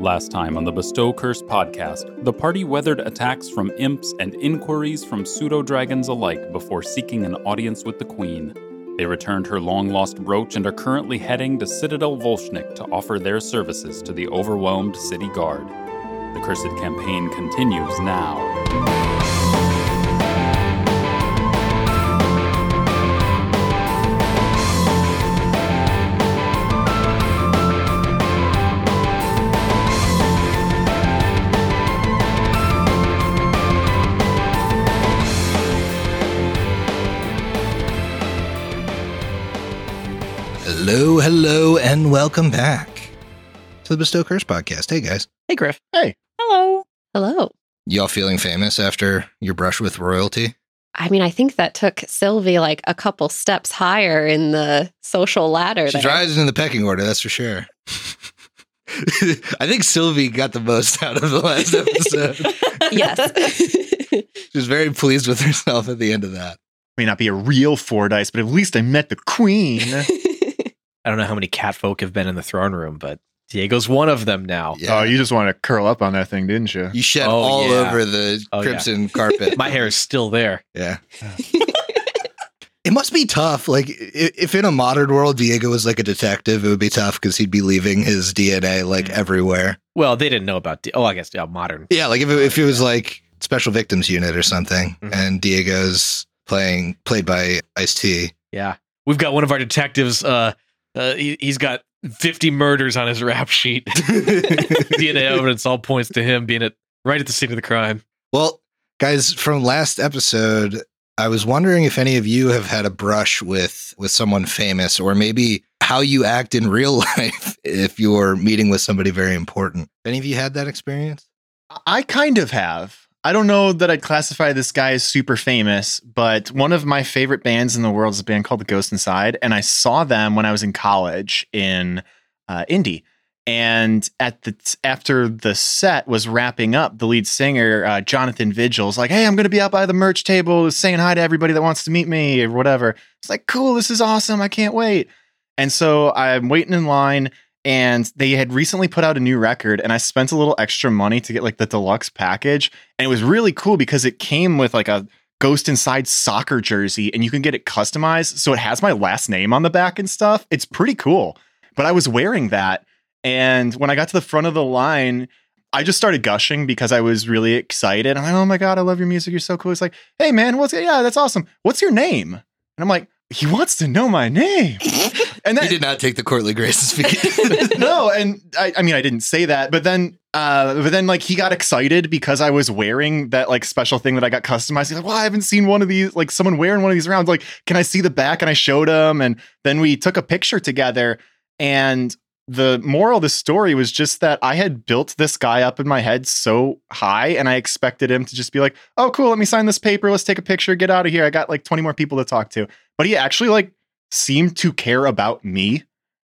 Last time on the Bestow Curse podcast, the party weathered attacks from imps and inquiries from pseudo dragons alike before seeking an audience with the Queen. They returned her long lost brooch and are currently heading to Citadel Volshyenek to offer their services to the overwhelmed city guard. The Cursed campaign continues now. Hello, hello, and welcome back to the Bestow Curse podcast. Hey, guys. Hey, Griff. Hey. Hello. Hello. Y'all feeling famous after your brush with royalty? I mean, I think that took Sylvie like a couple steps higher in the social ladder. She's there. rising in the pecking order, that's for sure. I think Sylvie got the most out of the last episode. yes. she was very pleased with herself at the end of that. May not be a real four dice, but at least I met the queen. I don't know how many cat folk have been in the throne room, but Diego's one of them now. Yeah. Oh, you just want to curl up on that thing, didn't you? You shed Oh, all yeah. over the Oh, yeah. crimson carpet. My hair is still there. Yeah. it must be tough. Like, if in a modern world Diego was like a detective, it would be tough because he'd be leaving his DNA like Mm. everywhere. Well, they didn't know about. Di- oh, I guess yeah, modern. Yeah, like if it, if it was like Special Victims Unit or something, Mhm. and Diego's playing played by Ice T. Yeah, we've got one of our detectives. Uh, uh he, he's got fifty murders on his rap sheet. DNA evidence all points to him being at right at the scene of the crime. Well, guys, from last episode, I was wondering if any of you have had a brush with with someone famous, or maybe how you act in real life if you're meeting with somebody very important. Any of you had that experience? I kind of have. I don't know that I'd classify this guy as super famous, but one of my favorite bands in the world is a band called The Ghost Inside, and I saw them when I was in college in uh, Indy. And at the after the set was wrapping up, the lead singer uh, Jonathan Vigil's like, "Hey, I'm going to be out by the merch table, saying hi to everybody that wants to meet me or whatever." It's like, "Cool, this is awesome! I can't wait." And so I'm waiting in line, and they had recently put out a new record, and I spent a little extra money to get like the deluxe package, and it was really cool because it came with like a Ghost Inside soccer jersey, and you can get it customized, so it has my last name on the back and stuff. It's pretty cool. But I was wearing that, and when I got to the front of the line, I just started gushing because I was really excited. I'm like, oh my God, I love your music. You're so cool. It's like, hey man, what's yeah, that's awesome. What's your name? And I'm like, he wants to know my name. And He did not take the courtly graces speaking. no, and I, I mean I didn't say that, but then uh but then like he got excited because I was wearing that like special thing that I got customized. He's like, Well, I haven't seen one of these, like someone wearing one of these around. Like, can I see the back? And I showed him, and then we took a picture together. And the moral of the story was just that I had built this guy up in my head so high, and I expected him to just be like, "Oh, cool, let me sign this paper. Let's take a picture. Get out of here. I got like 20 more people to talk to." But he actually like seemed to care about me,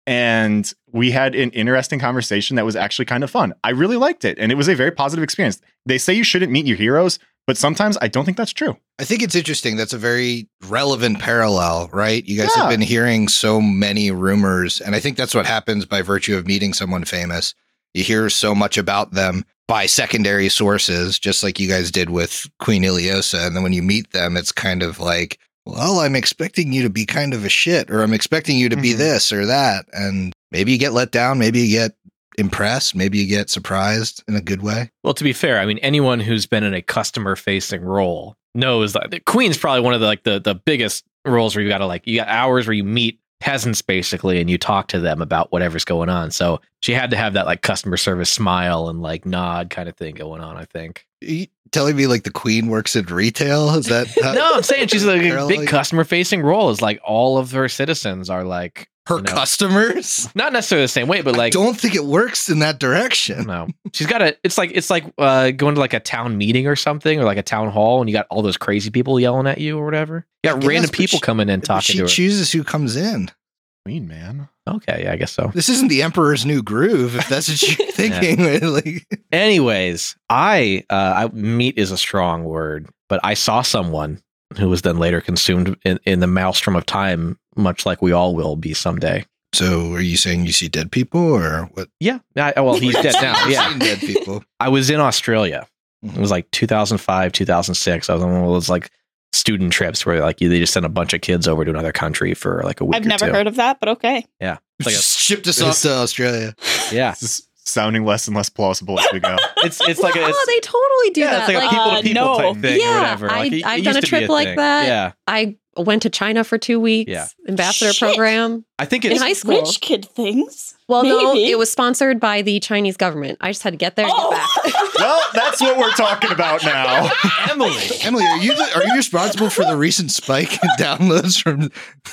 and we had an interesting conversation that was actually kind of fun. I really liked it, and it was a very positive experience. They say you shouldn't meet your heroes, but sometimes I don't think that's true. I think it's interesting. That's a very relevant parallel, right? You guys Yeah. have been hearing so many rumors, and I think that's what happens by virtue of meeting someone famous. You hear so much about them by secondary sources, just like you guys did with Queen Ileosa. And then when you meet them, it's kind of like, well, I'm expecting you to be kind of a shit, or I'm expecting you to be Mhm. this or that. And maybe you get let down, maybe you get impressed, maybe you get surprised in a good way. Well, to be fair, I mean anyone who's been in a customer facing role knows that the Queen's probably one of the like the the biggest roles where you got to like you got hours where you meet peasants basically and you talk to them about whatever's going on. So she had to have that like customer service smile and like nod kind of thing going on. I think. Telling me like the queen works in retail? Is that how- No, I'm saying she's like a big customer facing role. Is like all of her citizens are like her you know, customers? not necessarily the same way, but I like don't think it works in that direction. No, she's got a. It's like it's like uh, going to like a town meeting or something, or like a town hall, and you got all those crazy people yelling at you or whatever. You got guess, random people she- coming in But talking she to her. She chooses who comes in. Queen, man. okay, yeah, I guess so. This isn't the Emperor's New Groove, if that's what you're thinking. like, Anyways, I uh, I meet is a strong word, but I saw someone who was then later consumed in, in the maelstrom of time, much like we all will be someday. So are you saying you see dead people or what? Yeah. I, well, he's dead now. Yeah. seen dead people. I was in Australia. It was mm-hmm. like 2005, 2006. I was on one of those like student trips where like they just send a bunch of kids over to another country for like a week. I've or never two. heard of that, but okay. Yeah. It's like a- Just shipped us off to Australia. yeah. This is sounding less and less plausible as we go. It's it's like a oh, it's, they totally do yeah, that. it's like, like, a people uh, to people no. type thing Yeah, or whatever. I- Like, it- I've it done a to be trip like thing. that. Yeah. I went to China for two weeks. Yeah. Ambassador Shit. program. I think In high school. Rich kid things. Well, no, Maybe. it was sponsored by the Chinese government. I just had to get there and Oh. get back. well, that's what we're talking about now. Emily. Emily, are you the, are you responsible for the recent spike in downloads from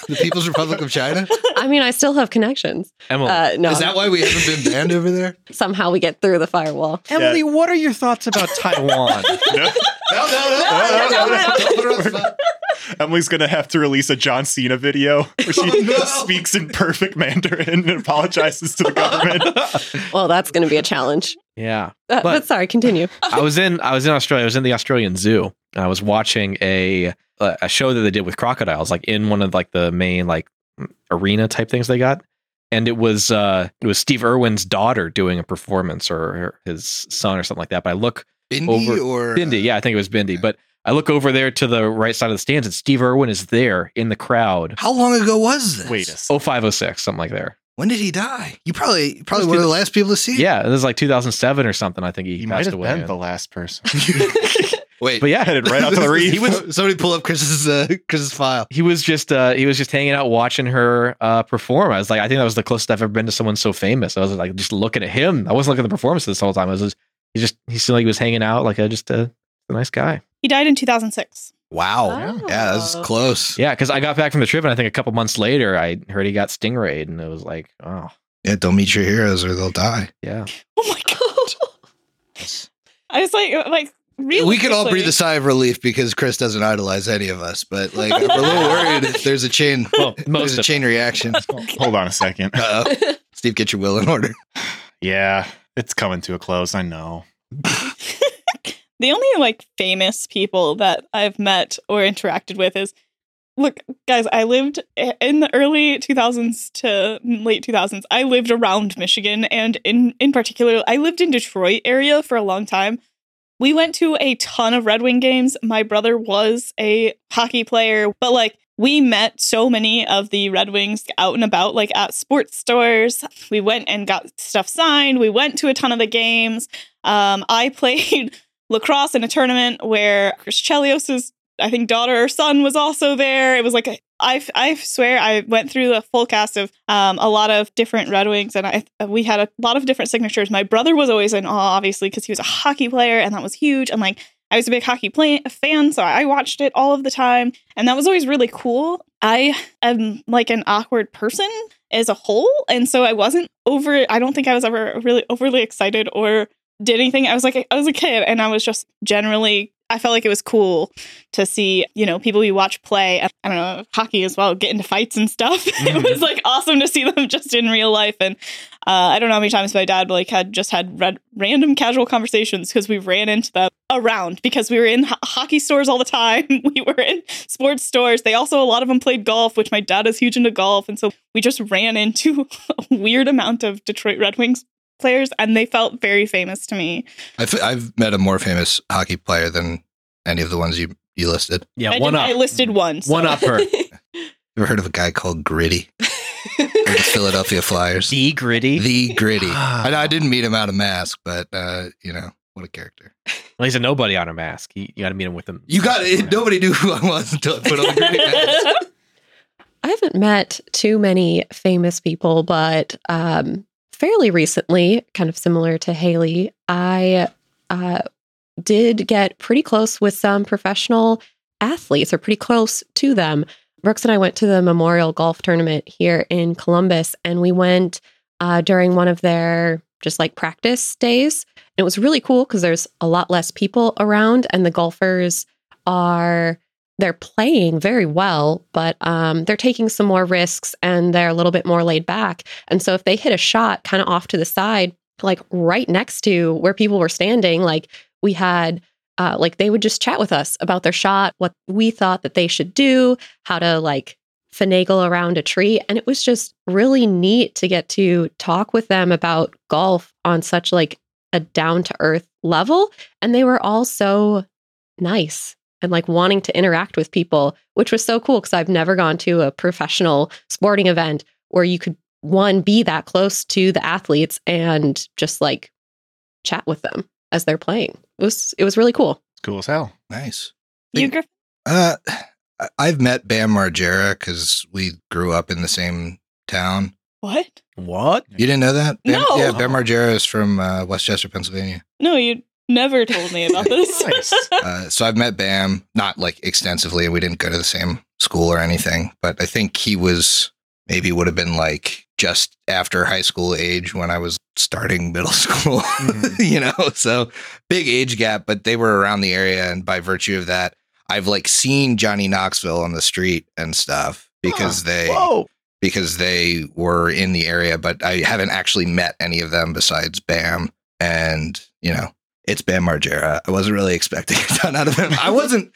the People's Republic of China? I mean, I still have connections. Emily. Uh, no, Is that why we haven't been banned over there? somehow we get through the firewall. Emily, what are your thoughts about Taiwan? No. No, no, no, no, no, no. Don't put her on the spot. Emily's gonna have to release a John Cena video where she Oh, no. speaks in perfect Mandarin and apologizes to the government. Well, that's going to be a challenge. yeah. Uh, but, But- sorry, continue. I was in I was in Australia. I was in the Australian Zoo. And I was watching a a show that they did with crocodiles, like in one of like the main like arena type things they got. And it was uh it was Steve Irwin's daughter doing a performance or his son or something like that. But I look Bindi Over- or Bindi, yeah, I think it was Bindi. But I look over there to the right side of the stands, and Steve Irwin is there in the crowd. How long ago was this? Wait a second. Oh five oh six, something like there. when did he die? You probably probably Must one of the the- last people to see. Yeah, it was like 2007 or something. I think he, He might passed have away. been in. the last person. Wait, but yeah, Headed right out to the reef. he was somebody pull up Chris's uh, Chris's file. he was just uh he was just hanging out watching her uh perform. I was like, I think that was the closest I've ever been to someone so famous. I was like just looking at him. I wasn't looking at the performance this whole time. I was just he just he seemed like he was hanging out like a just a, a nice guy. He died in 2006. Wow. Oh. Yeah, that's close. Yeah, because I got back from the trip and I think a couple months later I heard he got stingrayed and it was like, oh Yeah, don't meet your heroes or they'll die. yeah. Oh my god. I was like, like really. we can all breathe a sigh of relief because Chris doesn't idolize any of us, but like we're a little worried if there's a chain Well, there's a of chain reaction. Hold on a second. Uh-oh. Steve, get your will in order. Yeah, it's coming to a close. I know. the only like famous people that I've met or interacted with is look, guys, I lived in the early 2000s to late 2000s. I lived around Michigan and in in particular, I lived in Detroit area for a long time. We went to a ton of Red Wing games. My brother was a hockey player, but like we met so many of the Red Wings out and about, like at sports stores. We went and got stuff signed. We went to a ton of the games. Um, I played lacrosse in a tournament where Chris Chelios's I think daughter or son was also there. It was like a, I I swear I went through the full cast of um, a lot of different Red Wings, and I we had a lot of different signatures. My brother was always in awe, obviously, because he was a hockey player, and that was huge. And like I was a big hockey play- fan, so I watched it all of the time, and that was always really cool. I am like an awkward person as a whole, and so I wasn't over. I don't think I was ever really overly excited or did anything. I was like I was a kid, and I was just generally. I felt like it was cool to see, you know, people you watch play. I don't know, hockey as well, get into fights and stuff. it was like awesome to see them just in real life. And uh, I don't know how many times my dad like had just had red, random casual conversations because we ran into them around because we were in ho- hockey stores all the time. we were in sports stores. They also a lot of them played golf, which my dad is huge into golf, and so we just ran into a weird amount of Detroit Red Wings players, and they felt very famous to me. I've I've met a more famous hockey player than any of the ones you you listed. Yeah, I, one did- up. I listed one. so- One up her. Ever heard of a guy called Gritty? The Philadelphia Flyers. The gritty. The Gritty. Ah. I I didn't meet him out of mask, but uh, you know what a character. Well, he's a nobody on a mask. He, you got to meet him with him. You got it. Nobody knew who I was until I put on the Gritty mask. I haven't met too many famous people, but um, fairly recently, kind of similar to Haley, I uh, did get pretty close with some professional athletes or pretty close to them. Brooks and I went to the Memorial Golf Tournament here in Columbus, and we went uh, during one of their just like practice days. And it was really cool because there's a lot less people around, and the golfers are they're playing very well, but um, they're taking some more risks and they're a little bit more laid back. And so if they hit a shot kind of off to the side, like right next to where people were standing, like we had, uh, like they would just chat with us about their shot, what we thought that they should do, how to like finagle around a tree. And it was just really neat to get to talk with them about golf on such like a down to earth level. And they were all so nice and like wanting to interact with people, which was so cool because I've never gone to a professional sporting event where you could one be that close to the athletes and just like chat with them as they're playing. It was it was really cool. Cool as hell. Nice. You, Griffin? Uh, I- I've met Bam Margera because we grew up in the same town. What? What? You didn't know that? Bam, No. Yeah, Bam Margera is from uh, Westchester, Pennsylvania. No, you never told me about this. Nice. Uh, so I've met Bam, not like extensively. And we didn't go to the same school or anything, but I think he was maybe would have been like just after high school age when I was starting middle school, Mhm. you know? So big age gap, but they were around the area. And by virtue of that, I've like seen Johnny Knoxville on the street and stuff because they Whoa. because they were in the area, but I haven't actually met any of them besides Bam. And, you know, it's Bam Margera. I wasn't really expecting a ton out of him. I wasn't,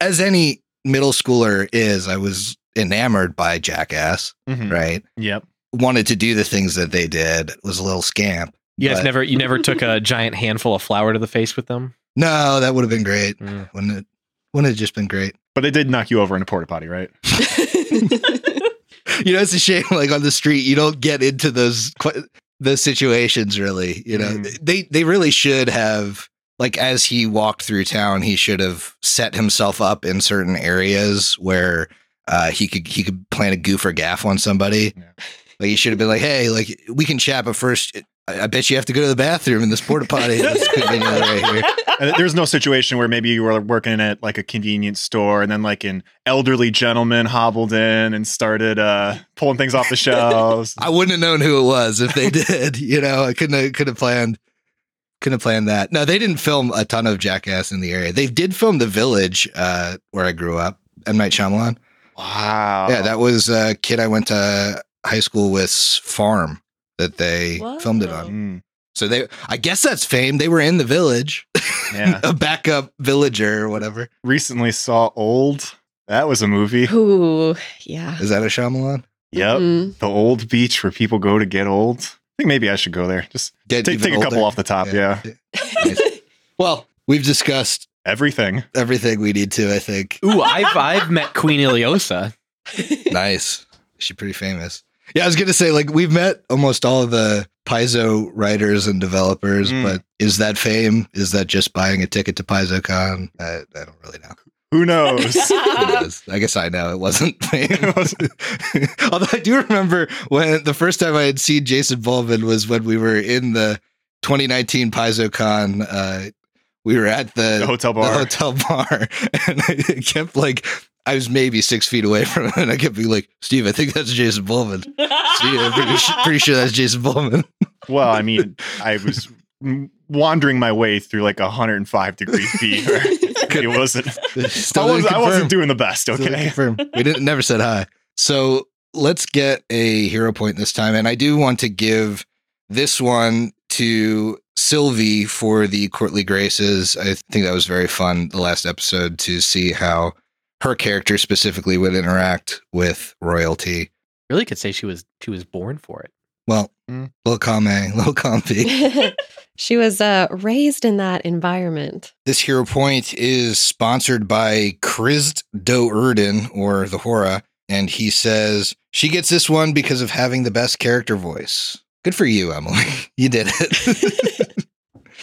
as any middle schooler is, I was enamored by Jackass, Mhm. right? Yep. Wanted to do the things that they did, was a little scamp. You guys But- never you never took a giant handful of flour to the face with them? No, that would have been great. Mm. Wouldn't it? Wouldn't it have just been great? But they did knock you over in a porta potty, right? you know, it's a shame. Like on the street, you don't get into those qu- the situations. Really, you know, Mm. they they really should have. Like as he walked through town, he should have set himself up in certain areas where uh, he could he could plant a goof or gaff on somebody. Yeah. Like he should have been like, "Hey, like we can chat, but first, I, I bet you have to go to the bathroom in this porta potty." That's convenient right here. And there's no situation where maybe you were working at like a convenience store and then like an elderly gentleman hobbled in and started uh, pulling things off the shelves. I wouldn't have known who it was if they did. You know, I couldn't have, could have planned couldn't have planned that. No, they didn't film a ton of Jackass in the area. They did film The Village, uh, where I grew up, M Night Shyamalan. wow. Yeah, that was a kid I went to high school with's farm that they filmed it on. Mm, So they, I guess that's fame. They were in the village, yeah. a backup villager or whatever. Recently saw Old. That was a movie. Ooh, yeah. Is that a Shyamalan? Yep. Mhm. The old beach where people go to get old. I think maybe I should go there. Just Get take, take a couple off the top. Yeah. Nice. Well, we've discussed Everything. everything we need to. I think. Ooh, I've I've met Queen Ileosa. nice. She's pretty famous. Yeah, I was gonna say like we've met almost all of the Paizo writers and developers, Mm. but is that fame? Is that just buying a ticket to PaizoCon? I, I don't really know. Who knows? Who knows? I guess I know it wasn't fame. Although I do remember when the first time I had seen Jason Bulmahn was when we were in the 2019 PaizoCon. Uh, we were at the, the hotel the bar. hotel bar, and I kept like I was maybe six feet away from him, and I kept being like, "Steve, I think that's Jason Bulmahn. Steve, I'm pretty, pretty sure that's Jason Bulmahn." Well, I mean, I was wandering my way through like 105 degree fever. it wasn't. Still I, was, I wasn't doing the best. Okay. We didn't never said hi. So let's get a hero point this time, and I do want to give this one to Sylvie for the courtly graces. I think that was very fun the last episode to see how her character specifically would interact with royalty. Really could say she was she was born for it. Well, Mm. little calme, little comfy. she was uh, raised in that environment. This hero point is sponsored by Christ Do Erden or the Hora, and he says she gets this one because of having the best character voice. Good for you, Emily. You did it.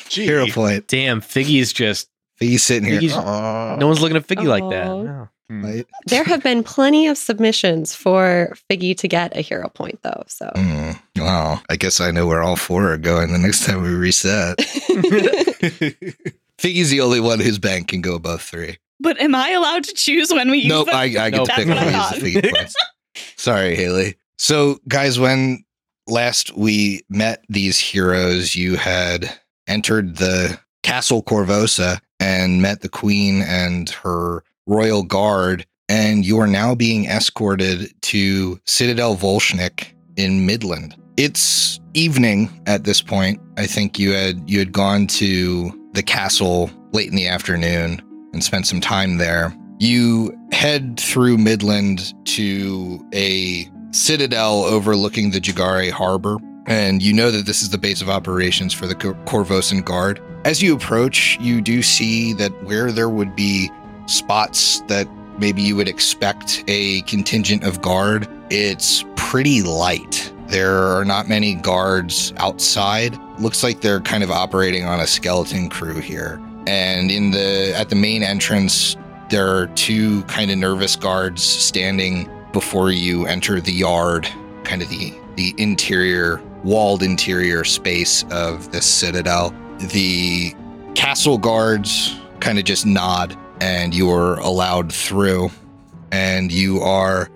Gee. hero point. Damn, Figgy's just He's sitting here. Figgy's- "Aw." no one's looking at Figgy like that. Aw. No. Mm. Right? There have been plenty of submissions for Figgy to get a hero point, though. So Mm, wow. I guess I know where all four are going the next time we reset. Figgy's the only one whose bank can go above three. But am I allowed to choose when we use Nope, them? I, I get Nope. to pick That's when I I use the. Figgy points. Sorry, Haley. So, guys, when last we met these heroes, you had entered the Castle Korvosa and met the Queen and her royal guard, and you are now being escorted to Citadel Volshyenek in Midland. It's evening at this point. I think you had you had gone to the castle late in the afternoon and spent some time there. You head through Midland to a citadel overlooking the Jeggare Harbor, and you know that this is the base of operations for the Cor- Korvosan Guard. As you approach, you do see that where there would be spots that maybe you would expect a contingent of guard, it's pretty light. There are not many guards outside. Looks like they're kind of operating on a skeleton crew here. And in the at the main entrance, there are two kind of nervous guards standing before you enter the yard, kind of the the interior walled interior space of this citadel. The castle guards kind of just nod and you're allowed through and you are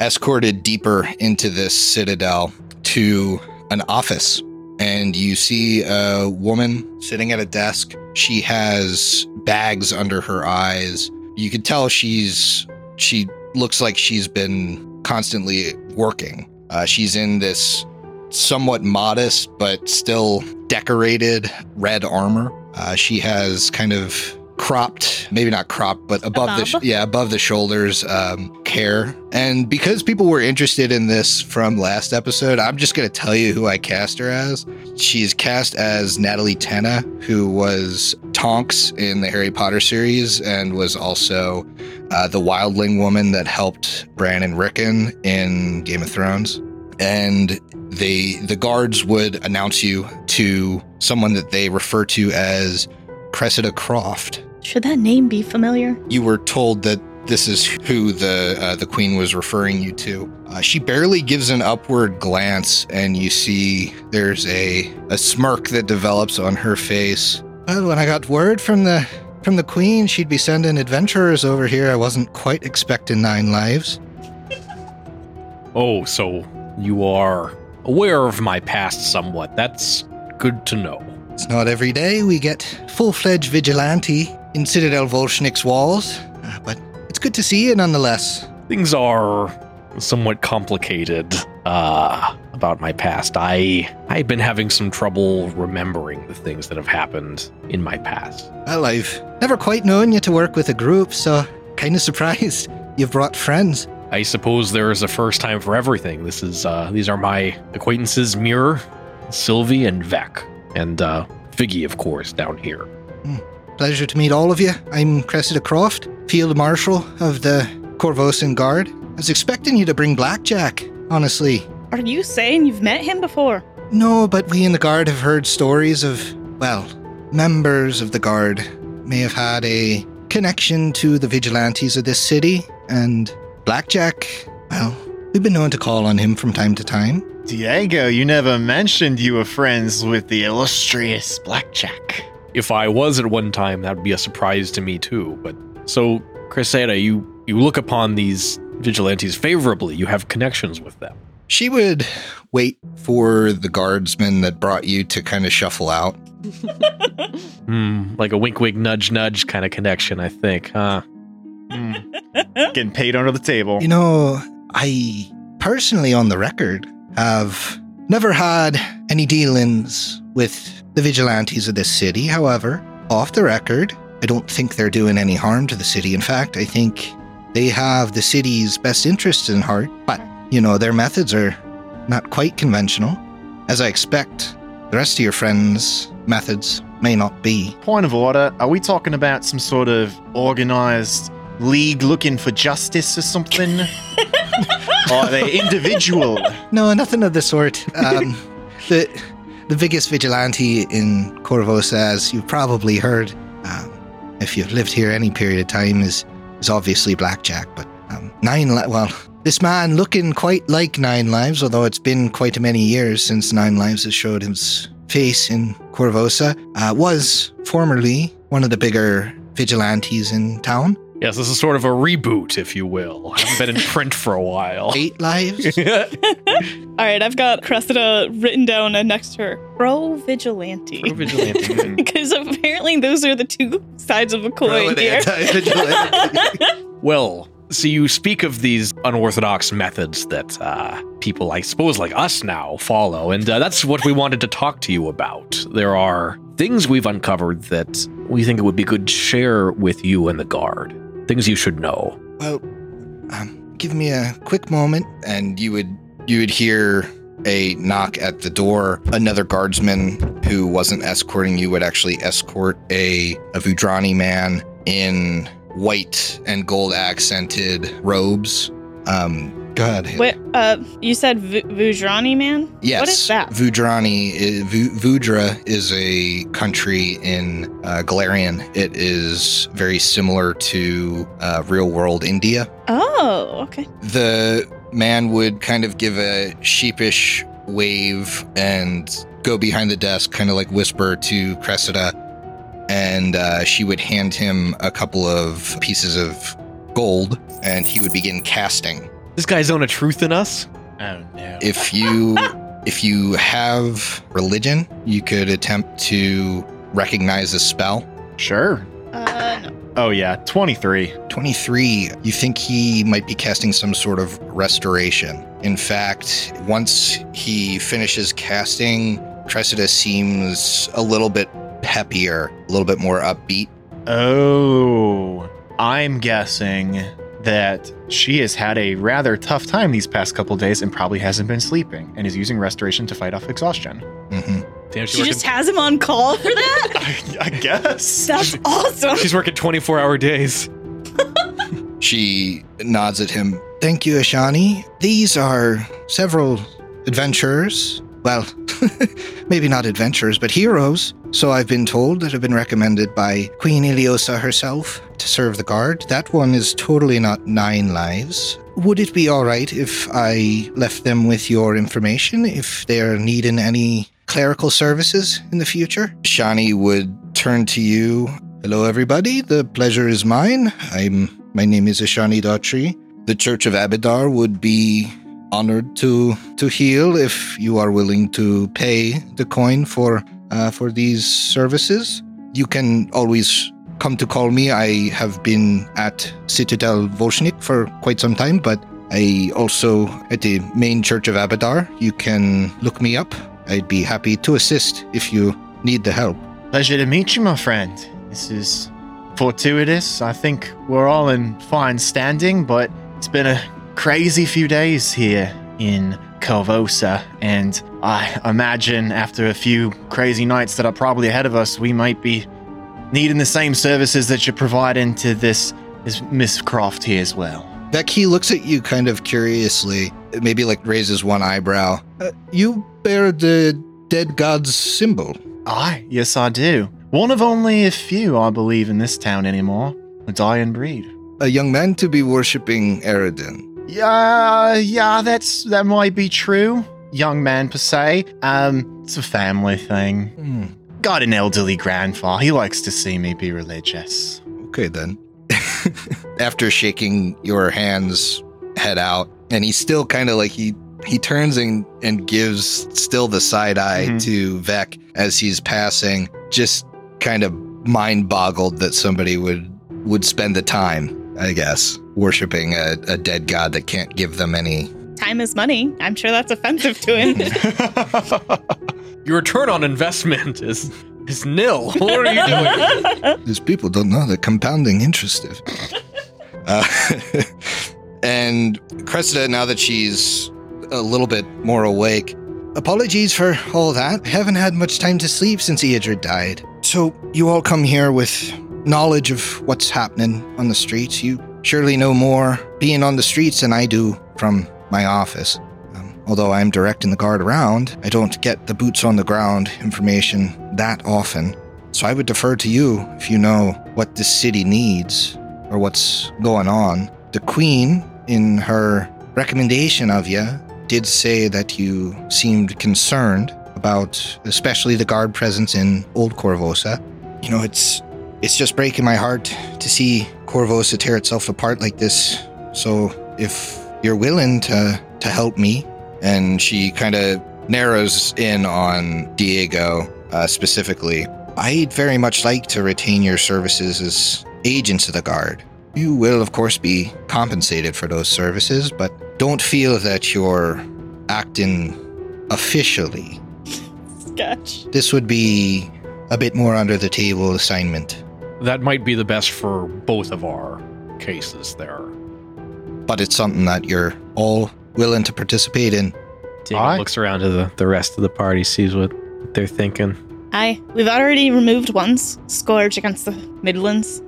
escorted deeper into this citadel to an office. And you see a woman sitting at a desk. She has bags under her eyes. You can tell she's she looks like she's been constantly working. Uh, she's in this somewhat modest but still decorated red armor uh, she has kind of cropped, maybe not cropped, but above the bob? yeah above the shoulders um, care. And because people were interested in this from last episode, I'm just gonna tell you who I cast her as. She's cast as Natalia Tena, who was Tonks in the Harry Potter series and was also uh, the wildling woman that helped Bran and Rickon in Game of Thrones. And they the guards would announce you to someone that they refer to as Cressida Kroft. Should that name be familiar? You were told that this is who the uh, the queen was referring you to. Uh, she barely gives an upward glance, and you see there's a a smirk that develops on her face. Well, when I got word from the from the queen, she'd be sending adventurers over here. I wasn't quite expecting nine lives. Oh, so you are aware of my past somewhat. That's good to know. It's not every day we get full fledged vigilante in Citadel Volshyenek's walls, uh, but it's good to see you nonetheless. Things are somewhat complicated uh, about my past. I I've been having some trouble remembering the things that have happened in my past. Well, I've never quite known you to work with a group, so kind of surprised you've brought friends. I suppose there is a first time for everything. This is uh, these are my acquaintances Mirror, Sylvie, and Vec, and uh, Figgy, of course, down here. Pleasure to meet all of you. I'm Cressida Kroft, Field Marshal of the Korvosan Guard. I was expecting you to bring Blackjack, honestly. Are you saying you've met him before? No, but we in the Guard have heard stories of, well, members of the Guard may have had a connection to the vigilantes of this city, and Blackjack, well, we've been known to call on him from time to time. Diego, you never mentioned you were friends with the illustrious Blackjack. If I was at one time, that would be a surprise to me too. But so, Cressida, you you look upon these vigilantes favorably. You have connections with them. She would wait for the guardsmen that brought you to kind of shuffle out. Hmm, like a wink, wink, nudge, nudge kind of connection. I think, huh? Getting paid under the table. You know, I personally, on the record, have never had any dealings with the vigilantes of this city. However, off the record, I don't think they're doing any harm to the city. In fact, I think they have the city's best interests in heart. But, you know, their methods are not quite conventional. As I expect, the rest of your friends' methods may not be. Point of order, are we talking about some sort of organized league looking for justice or something? or are they individual? No, nothing of the sort. Um, the the biggest vigilante in Korvosa, as you've probably heard, um, if you've lived here any period of time, is is obviously Blackjack. But um, Nine, Li- well, this man looking quite like Nine Lives, although it's been quite a many years since Nine Lives has showed his face in Korvosa, uh, was formerly one of the bigger vigilantes in town. Yes, this is sort of a reboot, if you will. I haven't been in print for a while. Eight lives. All right, I've got Cressida written down and next to her. Pro vigilante. Pro vigilante. Because apparently those are the two sides of a coin here. Well, so you speak of these unorthodox methods that uh, people, I suppose, like us now follow, and uh, that's what we wanted to talk to you about. There are things we've uncovered that we think it would be good to share with you and the guard. Things you should know. Well, um, give me a quick moment, and you would you would hear a knock at the door. Another guardsman who wasn't escorting you would actually escort a a Vudrani man in white and gold accented robes. Um, go ahead. Haley. Wait, uh, you said v- Vudrani man? Yes. What is that? Vudrani, is, Vu- Vudra is a country in uh, Golarion. It is very similar to uh, real world India. Oh, okay. The man would kind of give a sheepish wave and go behind the desk, kind of like whisper to Cressida. And uh, she would hand him a couple of pieces of gold, and he would begin casting. This guy's own a truth in us. Oh no. If you if you have religion, you could attempt to recognize a spell. Sure. Uh, no. Oh yeah, 23. 23, you think he might be casting some sort of restoration. In fact, once he finishes casting, Cressida seems a little bit peppier, a little bit more upbeat. Oh, I'm guessing that she has had a rather tough time these past couple days and probably hasn't been sleeping and is using restoration to fight off exhaustion. hmm Damn, She just has him on call for that? I, I guess. That's awesome. she's working 24 hour days. She nods at him. Thank you, Ishani. These are several adventurers. Well, maybe not adventurers, but heroes. So I've been told that have been recommended by Queen Ileosa herself to serve the guard. That one is totally not nine lives. Would it be all right if I left them with your information if they're needing any clerical services in the future? Shani would turn to you. Hello, everybody. The pleasure is mine. I'm. My name is Ishani Dhatri. The Church of Abadar would be honored to to heal if you are willing to pay the coin for uh, for these services. You can always come to call me. I have been at Citadel Volshyenek for quite some time, but I also at the main Church of Abadar. You can look me up. I'd be happy to assist if you need the help. Pleasure to meet you, my friend. This is fortuitous. I think we're all in fine standing, but it's been a crazy few days here in Korvosa, and I imagine after a few crazy nights that are probably ahead of us, we might be needing the same services that you're providing to this this Miss Kroft here as well. Becky looks at you kind of curiously, maybe like raises one eyebrow. Uh, you bear the dead god's symbol. Aye, yes, I do. One of only a few, I believe, in this town anymore. A dying breed. A young man to be worshipping Aroden. Yeah, yeah, that's that might be true. Young man per se. Um, it's a family thing. Hmm. Got an elderly grandfather. He likes to see me be religious. Okay then. After shaking your hands, head out, and he's still kind of like he he turns and and gives still the side eye Mhm. to Vec as he's passing, just kind of mind boggled that somebody would would spend the time, I guess, worshiping a, a dead god that can't give them any. Time is money. I'm sure that's offensive to him. Your return on investment is is nil. What are you doing? These people don't know the compounding interest of. Uh, and Cressida, now that she's a little bit more awake, apologies for all that. I haven't had much time to sleep since Eodred died. So you all come here with knowledge of what's happening on the streets. You surely know more being on the streets than I do from my office. Um, although I'm directing the guard around, I don't get the boots on the ground information that often. So I would defer to you if you know what this city needs or what's going on. The Queen, in her recommendation of you, did say that you seemed concerned about especially the guard presence in Old Korvosa. You know, it's it's just breaking my heart to see Korvosa tear itself apart like this. So if you're willing to to help me, and she kind of narrows in on Diego uh, specifically, I'd very much like to retain your services as agents of the guard. You will, of course, be compensated for those services, but don't feel that you're acting officially. Sketch. This would be a bit more under the table assignment. That might be the best for both of our cases there. But it's something that you're all willing to participate in. Diego Aye. looks around to the, the rest of the party, sees what they're thinking. Aye, we've already removed ones. Scourge against the Midlands.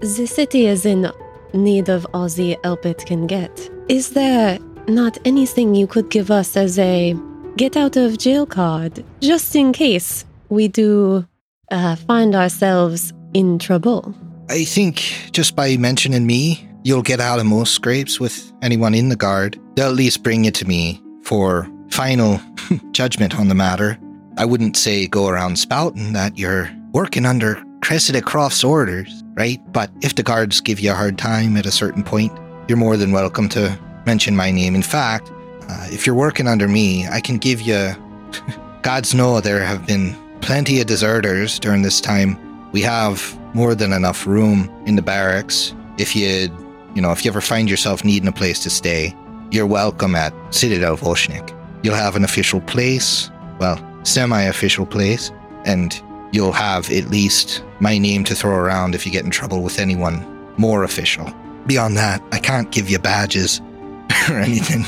The city is in need of all the help it can get. Is there not anything you could give us as a get out of jail card, just in case we do uh, find ourselves in trouble? I think just by mentioning me, you'll get out of most scrapes with anyone in the guard. They'll at least bring you to me for final judgment on the matter. I wouldn't say go around spouting that you're working under Cressida Kroft's orders, right? But if the guards give you a hard time at a certain point, you're more than welcome to mention my name. In fact, uh, if you're working under me, I can give you. Gods know there have been plenty of deserters during this time. We have more than enough room in the barracks. If you, you know, if you ever find yourself needing a place to stay, you're welcome at Citadel Volshyenek. You'll have an official place, well, semi-official place, and you'll have at least my name to throw around if you get in trouble with anyone more official. Beyond that, I can't give you badges or anything.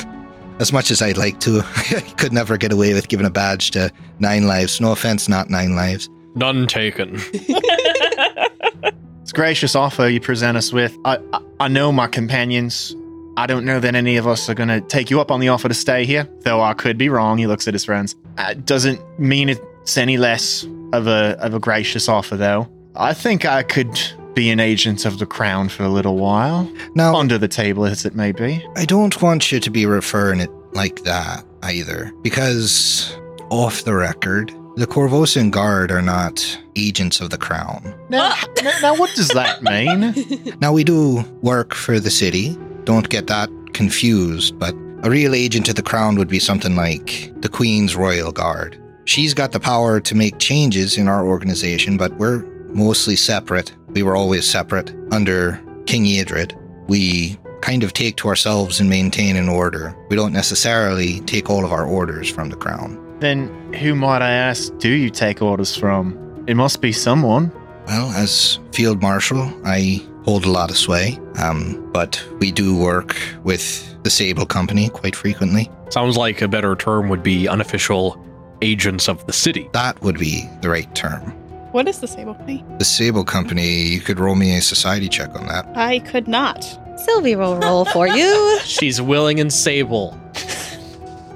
As much as I'd like to, I could never get away with giving a badge to Nine Lives. No offense, not Nine Lives. None taken. It's a gracious offer you present us with. I, I, I know my companions. I don't know that any of us are going to take you up on the offer to stay here, though I could be wrong. He looks at his friends. Uh, doesn't mean it's any less of a of a gracious offer, though. I think I could be an agent of the crown for a little while, Now, under the table as it may be. I don't want you to be referring it like that either, because off the record, the Korvosan Guard are not agents of the crown. Now, ah. now, now what does that mean? Now, we do work for the city. Don't get that confused, but a real agent of the crown would be something like the Queen's Royal Guard. She's got the power to make changes in our organization, but we're mostly separate. We were always separate under King Eodred. We kind of take to ourselves and maintain an order. We don't necessarily take all of our orders from the crown. Then who might I ask do you take orders from? It must be someone. Well, as field marshal, I hold a lot of sway, um, but we do work with the Sable Company quite frequently. Sounds like a better term would be unofficial agents of the city. That would be the right term. What is the Sable Company? The Sable Company, you could roll me a society check on that. I could not. Sylvie will roll for you. She's willing and sable.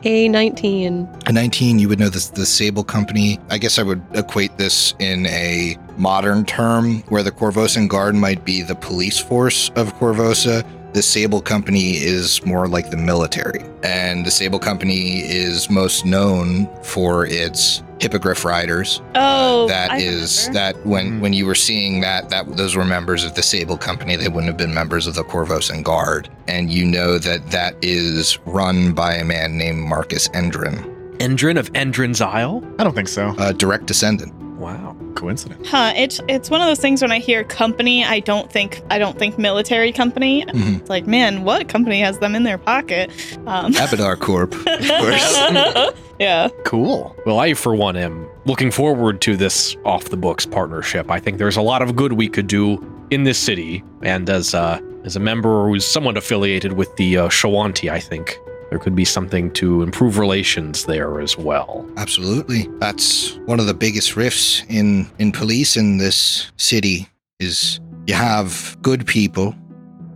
A 19. A 19, you would know this the Sable Company. I guess I would equate this in a modern term where the Korvosan Guard might be the police force of Korvosa. The Sable Company is more like the military. And the Sable Company is most known for its hippogriff riders. Oh, that I is remember. that when Mhm. when you were seeing that that those were members of the Sable Company. They wouldn't have been members of the Korvosan Guard. And you know that that is run by a man named Marcus Endrin, Endrin of Endrin's Isle? I don't think so. a direct descendant. Wow. Coincidence. Huh? It's it's one of those things when I hear company, I don't think I don't think military company. Mhm. It's like, man, what company has them in their pocket? Um, Abadar Corp, of course. yeah. Cool. Well, I, for one, am looking forward to this off the books partnership. I think there's a lot of good we could do in this city. And as, uh, as a member who's somewhat affiliated with the uh, Shoanti, I think there could be something to improve relations there as well. Absolutely. That's one of the biggest rifts in in police in this city is you have good people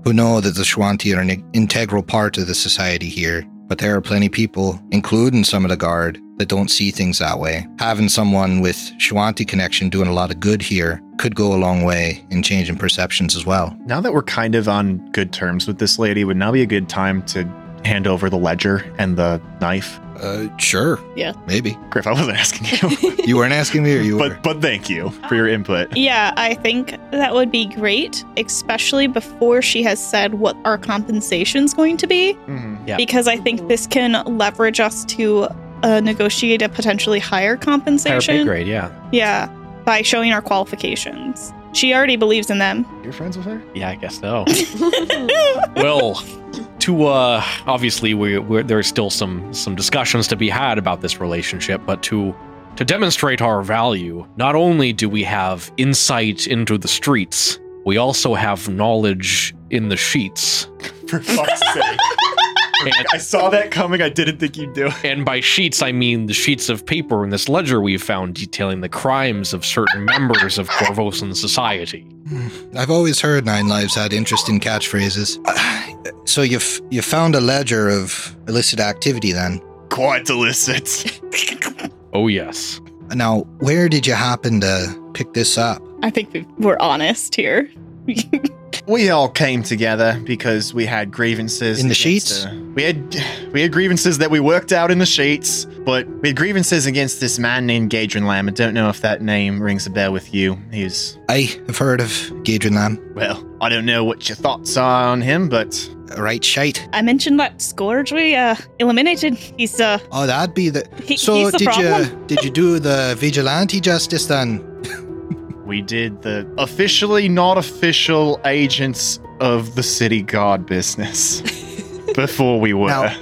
who know that the Shoanti are an integral part of the society here, but there are plenty of people, including some of the guard, that don't see things that way. Having someone with Shoanti connection doing a lot of good here could go a long way in changing perceptions as well. Now that we're kind of on good terms with this lady, would now be a good time to hand over the ledger and the knife? Uh, sure. Yeah. Maybe. Griff, I wasn't asking you, You weren't asking me or you were? but but thank you for your input. Yeah, I think that would be great, especially before she has said what our compensation's going to be, Mhm. Yeah. because I think this can leverage us to uh, negotiate a potentially higher compensation. Higher pay compensation. grade, yeah. Yeah, by showing our qualifications. She already believes in them. You're friends with her? Yeah, I guess so. well, to uh, obviously we we're, there's still some some discussions to be had about this relationship, but to to demonstrate our value, not only do we have insight into the streets, we also have knowledge in the sheets. For fuck's sake. And, I saw that coming. I didn't think you'd do it. and by sheets, I mean the sheets of paper in this ledger we've found detailing the crimes of certain members of Korvosan society. I've always heard Nine Lives had interesting catchphrases. So you've you found a ledger of illicit activity then. Quite illicit. Oh, yes. Now, where did you happen to pick this up? I think we're honest here. We all came together because we had grievances In the sheets? uh, we had we had grievances that we worked out in the sheets, but we had grievances against this man named Gadrin Lamb. I don't know if that name rings a bell with you. He's I have heard of Gadrin Lamb. well, I don't know what your thoughts are on him, but right shite. I mentioned that scourge we uh, eliminated. He's uh, Oh, that'd be the. he, so he's the did problem. you did you do the vigilante justice then? we did the officially not official agents of the city guard business before we were. Now-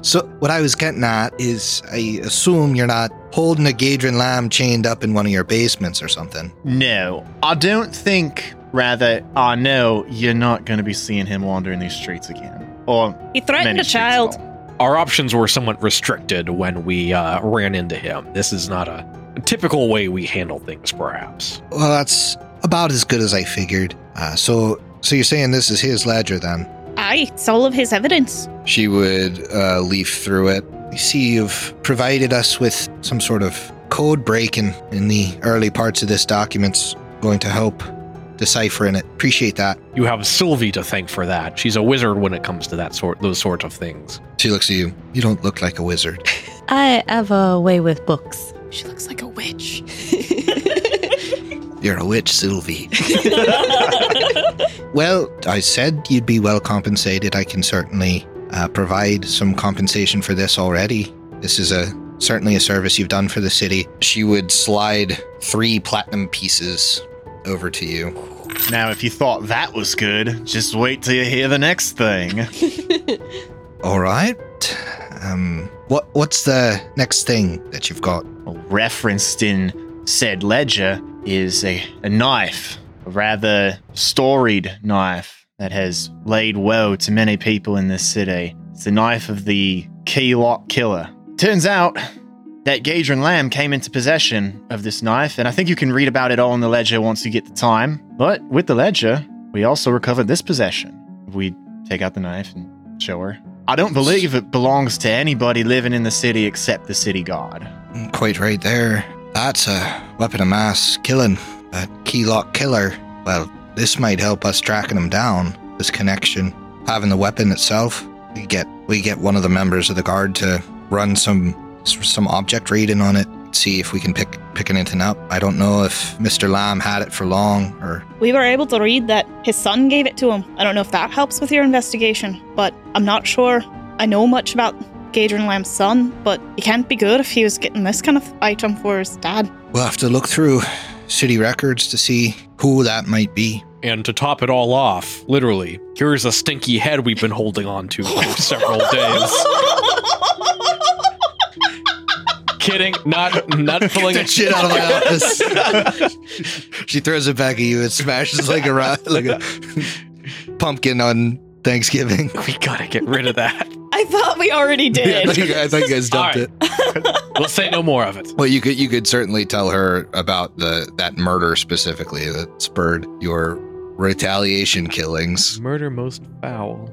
So what I was getting at is, I assume you're not holding a Gadrin Lamb chained up in one of your basements or something. No, I don't think. Rather, I know you're not going to be seeing him wandering these streets again. Or he threatened a child. Our options were somewhat restricted when we uh, ran into him. This is not a typical way we handle things, perhaps. Well, that's about as good as I figured. Uh, so, so you're saying this is his ledger then? Aye, it's all of his evidence. She would uh, leaf through it. You see, you've provided us with some sort of code breaking in the early parts of this document's going to help deciphering it. Appreciate that. You have Sylvie to thank for that. She's a wizard when it comes to that sort, those sort of things. She looks at you. You don't look like a wizard. I have a way with books. She looks like a witch. You're a witch, Sylvie. Well, I said you'd be well compensated. I can certainly uh, provide some compensation for this already. This is a certainly a service you've done for the city. She would slide three platinum pieces over to you. Now, if you thought that was good, just wait till you hear the next thing. All right. Um, what what's the next thing that you've got? Referenced in said ledger is a, a knife, a rather storied knife that has laid woe to many people in this city. It's the knife of the key lock killer. Turns out that Gadrin Lamb came into possession of this knife, and I think you can read about it all in the ledger once you get the time. But with the ledger, we also recovered this possession. We take out the knife and show her. I don't believe it belongs to anybody living in the city except the city guard. Quite right there. That's a weapon of mass killing. A key lock killer. Well, this might help us tracking him down. This connection, having the weapon itself. We get we get one of the members of the guard to run some some object reading on it. See if we can pick pick anything up. I don't know if Mr. Lamb had it for long or We were able to read that his son gave it to him. I don't know if that helps with your investigation, but I'm not sure I know much about Gadrin Lamb's son, but he can't be good if he was getting this kind of item for his dad. we'll have to look through city records to see who that might be. And to top it all off, literally, here's a stinky head we've been holding on to for several days. Kidding, not not pulling Get it. that shit out of my office. she throws it back at you. It smashes like a ro- like a pumpkin on Thanksgiving. We gotta get rid of that. I thought we already I did. thought you- I thought you guys dumped All it. We'll say no more of it. Well, you could you could certainly tell her about the that murder specifically that spurred your retaliation killings. Murder most foul.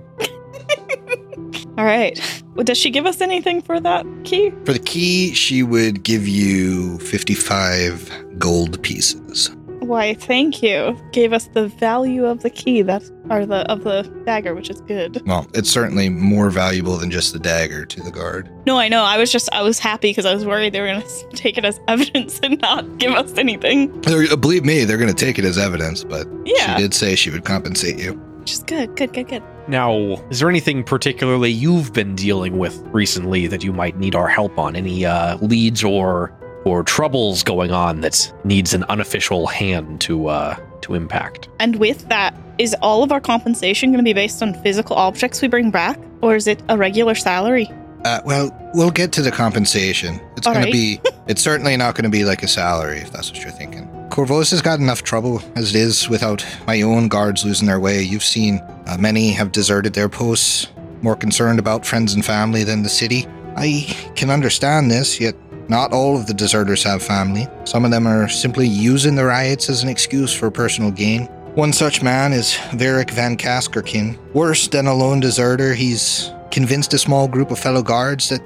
All right. Well, does she give us anything for that key? For the key, she would give you fifty-five gold pieces. Why, thank you. Gave us the value of the key that or the of the dagger, which is good. Well, it's certainly more valuable than just the dagger to the guard. No, I know. I was just I was happy because I was worried they were gonna take it as evidence and not give us anything. They're- believe me, they're going to take it as evidence, but Yeah, she did say she would compensate you. which is good. Good. Good. Good. Now, is there anything particularly you've been dealing with recently that you might need our help on? Any uh, leads or or troubles going on that needs an unofficial hand to uh, to impact? And with that, is all of our compensation going to be based on physical objects we bring back, or is it a regular salary? Uh, well, we'll get to the compensation. It's going right. to be. It's certainly not going to be like a salary, if that's what you're thinking. Corvus has got enough trouble as it is without my own guards losing their way. You've seen uh, many have deserted their posts, more concerned about friends and family than the city. I can understand this, yet not all of the deserters have family. Some of them are simply using the riots as an excuse for personal gain. One such man is Verik Van Kaskerkin. Worse than a lone deserter, he's convinced a small group of fellow guards that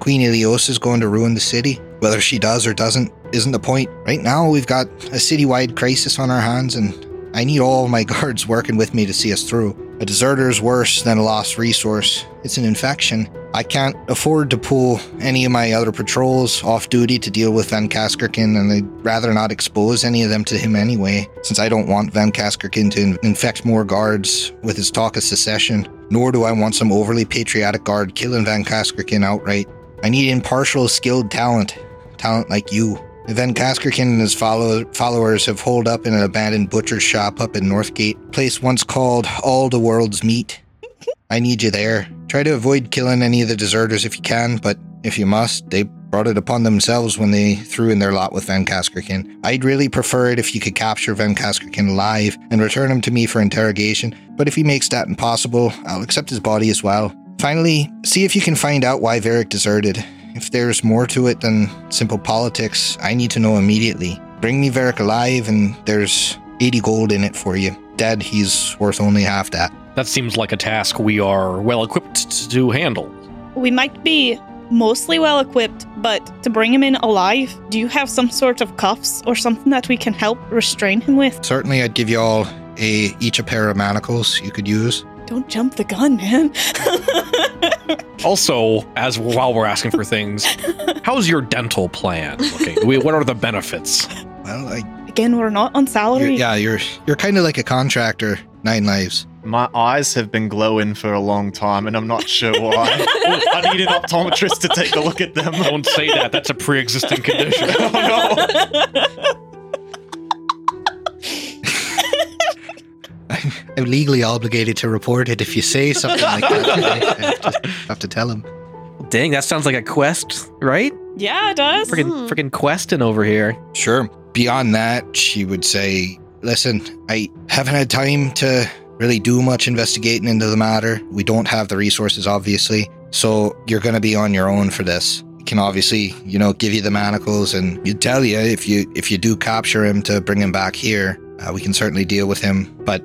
Queen Ileosa is going to ruin the city. Whether she does or doesn't isn't the point. Right now, we've got a citywide crisis on our hands, and I need all my guards working with me to see us through. A deserter is worse than a lost resource. It's an infection. I can't afford to pull any of my other patrols off duty to deal with Vancaskerkin, and I'd rather not expose any of them to him anyway, since I don't want Vancaskerkin to in- infect more guards with his talk of secession, nor do I want some overly patriotic guard killing Vancaskerkin outright. I need impartial, skilled talent. Talent like you. Vancaskerkin and his follow- followers have holed up in an abandoned butcher's shop up in Northgate, place once called All the World's Meat. I need you there. Try to avoid killing any of the deserters if you can, but if you must, they brought it upon themselves when they threw in their lot with Vancaskerkin. I'd really prefer it if you could capture Vancaskerkin alive and return him to me for interrogation, but if he makes that impossible, I'll accept his body as well. Finally, see if you can find out why Verik deserted. If there's more to it than simple politics, I need to know immediately. Bring me Verik alive, and there's 80 gold in it for you. Dead, he's worth only half that. That seems like a task we are well equipped to handle. We might be mostly well equipped, but to bring him in alive, do you have some sort of cuffs or something that we can help restrain him with? Certainly, I'd give you all a each a pair of manacles you could use. Don't jump the gun, man. Also, as while we're asking for things, how's your dental plan looking? We- What are the benefits? Well, I, Again, we're not on you're, salary. yeah, you're you're kind of like a contractor. Nine lives. My eyes have been glowing for a long time, and I'm not sure why. I need an optometrist to take a look at them. Don't say that. That's a pre-existing condition. Oh, I'm legally obligated to report it if you say something like that. I just have to tell him. Dang, that sounds like a quest, right? yeah, it does. Freaking, hmm. freaking questing over here. Sure. Beyond that, she would say, Listen, I haven't had time to really do much investigating into the matter. We don't have the resources, obviously. So you're going to be on your own for this. We can obviously, you know, give you the manacles and you tell you if you if you do capture him to bring him back here, uh, we can certainly deal with him. But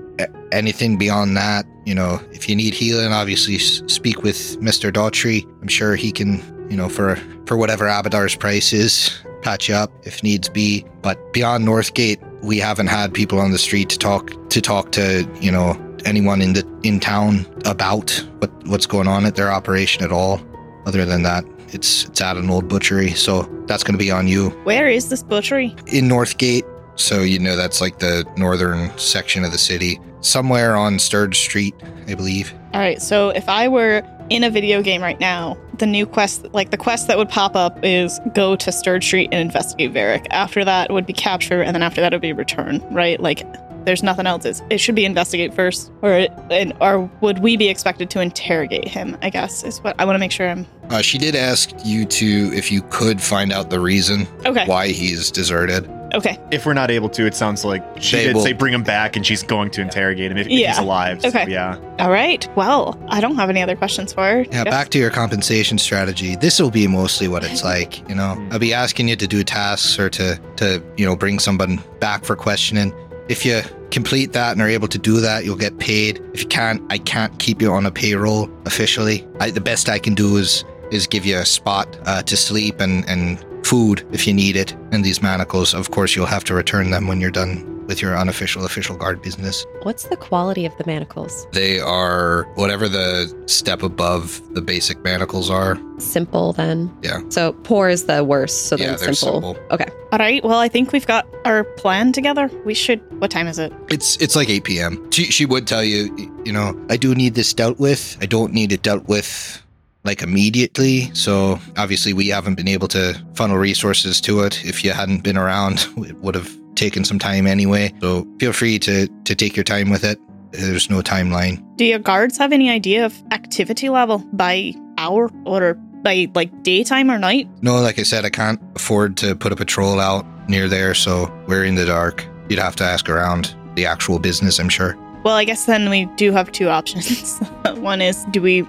anything beyond that, you know, if you need healing, obviously speak with Mister Daughtry. I'm sure he can, you know, for for whatever Abadar's price is, patch you up if needs be. But beyond Northgate, we haven't had people on the street to talk to talk to, you know, anyone in the in town about what what's going on at their operation at all. Other than that, it's it's at an old butchery, so that's going to be on you Where is this butchery? in Northgate. So you know that's like the northern section of the city, somewhere on Sturge Street, I believe. All right, so if I were in a video game right now, the new quest, like the quest that would pop up is go to Sturge Street and investigate Verik. After that would be capture, and then after that would be return, right? Like there's nothing else. It's, it should be investigate first, or it, and or would we be expected to interrogate him? I guess is what I want to make sure I'm Uh, she did ask you to if you could find out the reason okay. why he's deserted. Okay, If we're not able to, it sounds like she They did will- say bring him back, and she's going to interrogate him if, if Yeah. he's alive. So, Okay. yeah. all right. Well, I don't have any other questions for her. Yeah, back to your compensation strategy. This will be mostly what it's like. You know, I'll be asking you to do tasks or to to you know bring someone back for questioning. If you complete that and are able to do that, you'll get paid. If you can't, I can't keep you on a payroll officially. I, the best I can do is is give you a spot uh, to sleep and and food if you need it. And these manacles, of course, you'll have to return them when you're done with your unofficial official guard business. What's the quality of the manacles? They are whatever the step above the basic manacles are. Simple then. Yeah. So poor is the worst. So yeah, then they're simple. simple. Okay. All right. Well, I think we've got our plan together. We should. What time is it? It's it's like 8 p.m. She she would tell you, you know, I do need this dealt with. I don't need it dealt with like immediately. So obviously we haven't been able to funnel resources to it. If you hadn't been around, it would have taken some time anyway. So feel free to to take your time with it. There's no timeline. Do your guards have any idea of activity level by hour or by like daytime or night? No, like I said, I can't afford to put a patrol out near there, so we're in the dark. You'd have to ask around the actual business, I'm sure. Well, I guess then we do have two options. One is do we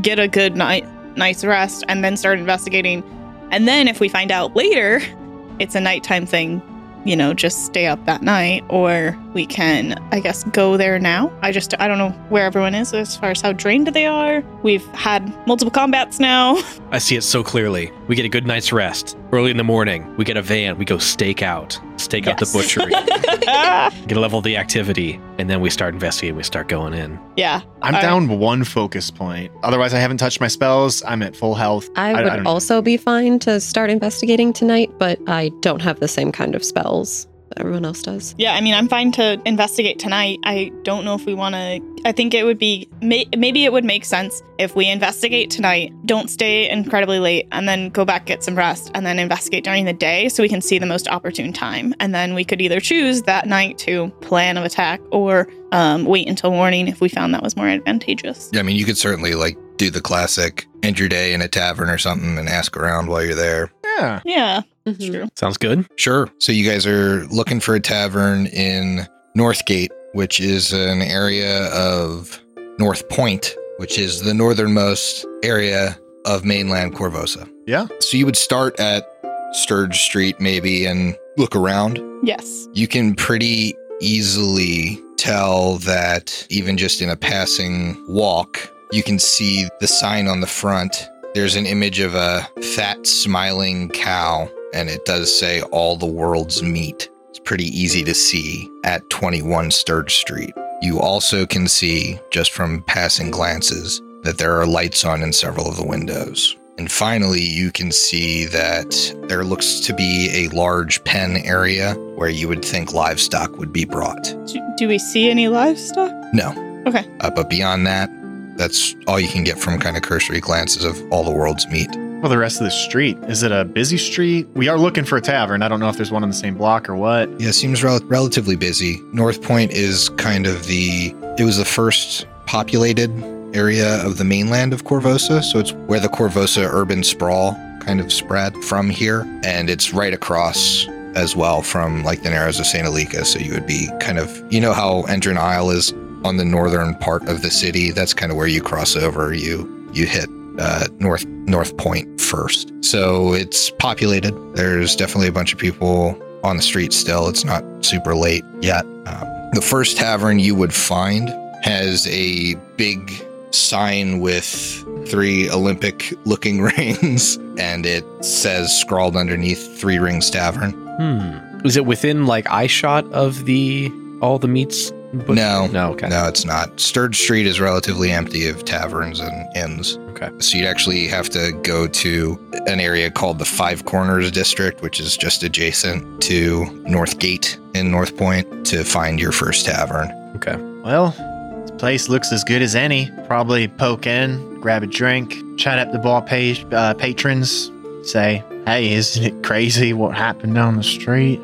get a good night night's rest and then start investigating? And then if we find out later it's a nighttime thing, you know, just stay up that night or we can I guess go there now. I just I don't know where everyone is as far as how drained they are. We've had multiple combats now. I see it so clearly. We get a good night's rest. Early in the morning, we get a van. We go stake out, stake out the Yes. butchery, get a level of the activity, and then we start investigating. We start going in. yeah. I'm All right. down one focus point. Otherwise, I haven't touched my spells. I'm at full health. I I- I would don't know. also be fine to start investigating tonight, but I don't have the same kind of spells that everyone else does. Yeah, I mean, I'm fine to investigate tonight. I don't know if we want to. I think it would be may, maybe it would make sense if we investigate tonight, don't stay incredibly late, and then go back get some rest, and then investigate during the day so we can see the most opportune time, and then we could either choose that night to plan of attack or um, wait until morning if we found that was more advantageous. Yeah, I mean, you could certainly like do the classic end your day in a tavern or something and ask around while you're there. Yeah. Yeah, Mhm. true. Sounds good. Sure. So you guys are looking for a tavern in Northgate, which is an area of North Point, which is the northernmost area of mainland Korvosa. Yeah. So you would start at Sturge Street maybe and look around. Yes. You can pretty easily tell that even just in a passing walk, you can see the sign on the front. There's an image of a fat, smiling cow, and it does say all the world's meat. It's pretty easy to see at 21 Sturge Street. You also can see, just from passing glances, that there are lights on in several of the windows. And finally, you can see that there looks to be a large pen area where you would think livestock would be brought. Do, do we see any livestock? No. Okay. Uh, but beyond that, that's all you can get from kind of cursory glances of all the world's meat. Well, the rest of the street is it a busy street? We are looking for a tavern. I don't know if there's one on the same block or what. Yeah, it seems rel- relatively busy. North Point is kind of the, it was the first populated area of the mainland of Korvosa. So it's where the Korvosa urban sprawl kind of spread from here. And it's right across as well from like the Narrows of St. Alika. So you would be kind of, you know how Endrin Isle is on the northern part of the city. That's kind of where you cross over. You, you hit uh, North North Point first. So it's populated. There's definitely a bunch of people on the street still. It's not super late yet. Um, the first tavern you would find has a big sign with three Olympic looking rings, and it says scrawled underneath Three Rings Tavern. Hmm. Is it within like eye shot of the all the meats? But- No. No. Okay. No, it's not. Sturge Street is relatively empty of taverns and inns. Okay. So you'd actually have to go to an area called the Five Corners District, which is just adjacent to North Gate in North Point to find your first tavern. Okay. Well, this place looks as good as any. Probably poke in, grab a drink, chat up the bar pa- uh, patrons, say, hey, isn't it crazy what happened down the street?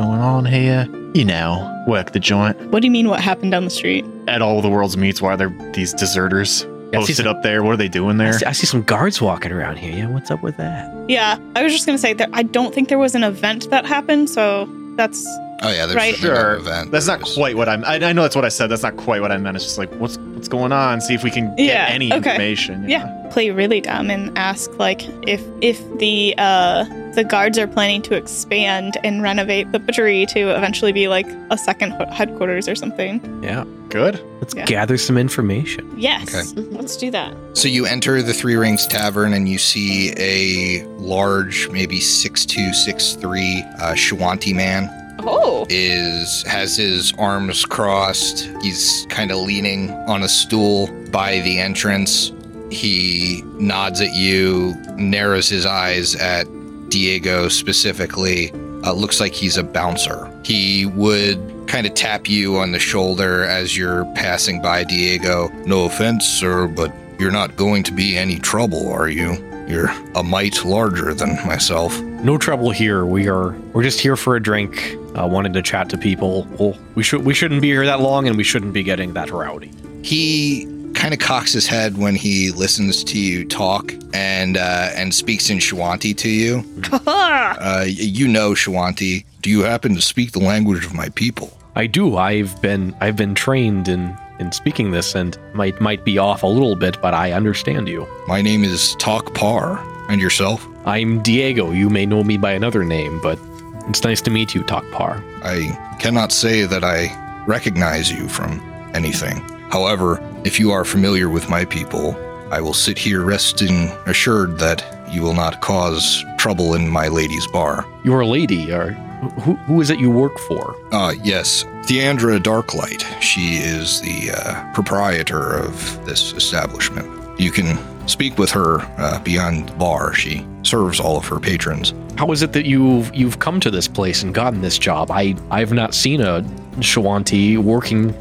What's going on here? You know, work the joint. What do you mean? What happened down the street? At all the world's meets, why are there these deserters Yeah, I see posted some- up there? What are they doing I there? see, I see some guards walking around here. Yeah. What's up with that? Yeah, I was just gonna say that I don't think there was an event that happened, so that's Oh yeah, there's Right. a Sure. event. That's not There's- quite what I'm. I, I know that's what I said. That's not quite what I meant. It's just like, what's what's going on? See if we can get Yeah, any okay. information. yeah. Play really dumb and ask like if if the uh the guards are planning to expand and renovate the butchery to eventually be like a second headquarters or something. Yeah. Good. Let's Yeah. gather some information. Yes, Okay. let's do that. So you enter the Three Rings Tavern and you see a large, maybe six two, six three, uh, Shoanti man Oh, is has his arms crossed. He's kind of leaning on a stool by the entrance. He nods at you, narrows his eyes at Diego specifically. Uh, looks like he's a bouncer. He would kind of tap you on the shoulder as you're passing by Diego. No offense, sir, but you're not going to be any trouble, are you? You're a mite larger than myself. No trouble here. We are we're just here for a drink. Uh, wanted to chat to people. Well, we should we shouldn't be here that long, and we shouldn't be getting that rowdy. he kind of cocks his head when he listens to you talk and uh, and speaks in Shoanti to you. Uh, you know Shoanti. Do you happen to speak the language of my people? I do. I've been I've been trained in in speaking this and might might be off a little bit, but I understand you. My name is Takpar. And yourself? I'm Diego. You may know me by another name, but it's nice to meet you, Takpar. I cannot say that I recognize you from anything. However, if you are familiar with my people, I will sit here resting assured that you will not cause trouble in my lady's bar. You're a lady, or who, who is it you work for? Uh, yes, Theandra Darklight. She is the uh, proprietor of this establishment. You can speak with her uh, beyond the bar. She serves all of her patrons. How is it that you've you've come to this place and gotten this job? I I've not seen a Shoanti working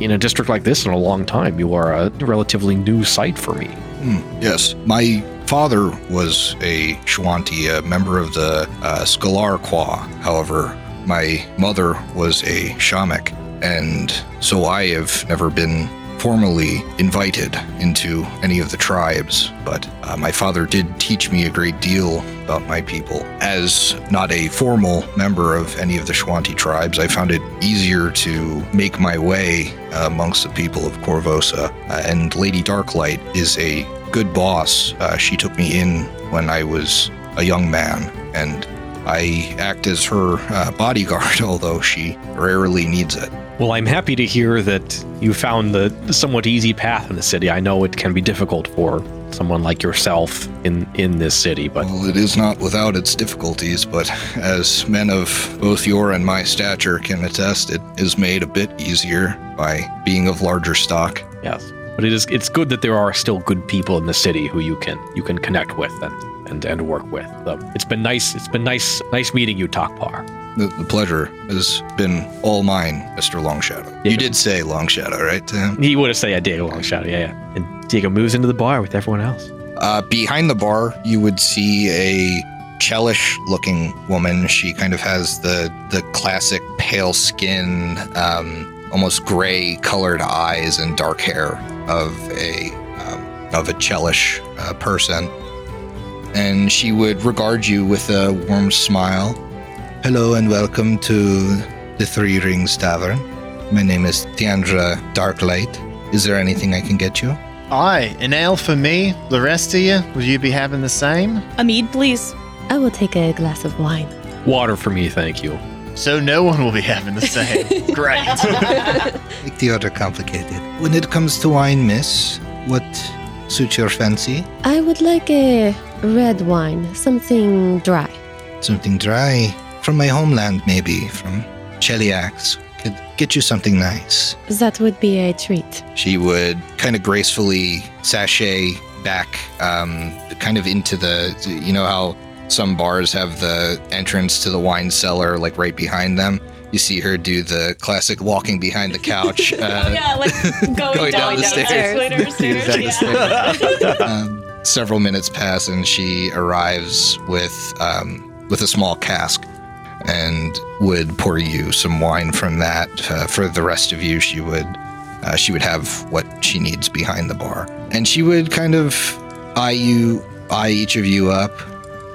in a district like this in a long time. You are a relatively new sight for me. Hmm, yes, my father was a Shoanti, a member of the uh, Skoan-Quah. However, my mother was a Shamek, and so I have never been formally invited into any of the tribes, but uh, my father did teach me a great deal about my people. As not a formal member of any of the Shoanti tribes, I found it easier to make my way uh, amongst the people of Korvosa. Uh, and Lady Darklight is a good boss. Uh, she took me in when I was a young man, and I act as her uh, bodyguard, although she rarely needs it. Well, I'm happy to hear that you found the somewhat easy path in the city. I know it can be difficult for someone like yourself in in this city, but Well, it is not without its difficulties, but as men of both your and my stature can attest, it is made a bit easier by being of larger stock. yes. But it is it's good that there are still good people in the city who you can you can connect with and and, and work with. So it's been nice it's been nice nice meeting you, Takpar. The, the pleasure has been all mine, Mr. Longshadow. Yeah. You did say Longshadow, right? to him? He would have said yeah, Diego Longshadow, yeah, yeah. And Diego moves into the bar with everyone else. Uh, behind the bar, you would see a Chelish looking woman. She kind of has the the classic pale skin, um, almost gray colored eyes and dark hair of a um, of a Chelish uh, person. And she would regard you with a warm smile. Hello and welcome to the Three Rings Tavern. My name is Theandra Darklight. Is there anything I can get you? Aye, an ale for me. The rest of you, will you be having the same? A mead, please. I will take a glass of wine. Water for me, thank you. So no one will be having the same. Great. Make the order complicated. When it comes to wine, miss, what suits your fancy? I would like a red wine, something dry. Something dry. From my homeland, maybe. From Cheliax. Could get you something nice. That would be a treat. She would kind of gracefully sashay back, um, kind of into the. You know how some bars have the entrance to the wine cellar, like right behind them? You see her do the classic walking behind the couch. Uh, yeah, like going, Going down down, the stairs. escalator stairs. Yeah. um, several minutes pass and she arrives with um, with a small cask and would pour you some wine from that uh, for the rest of you she would uh, she would have what she needs behind the bar and she would kind of eye you eye each of you up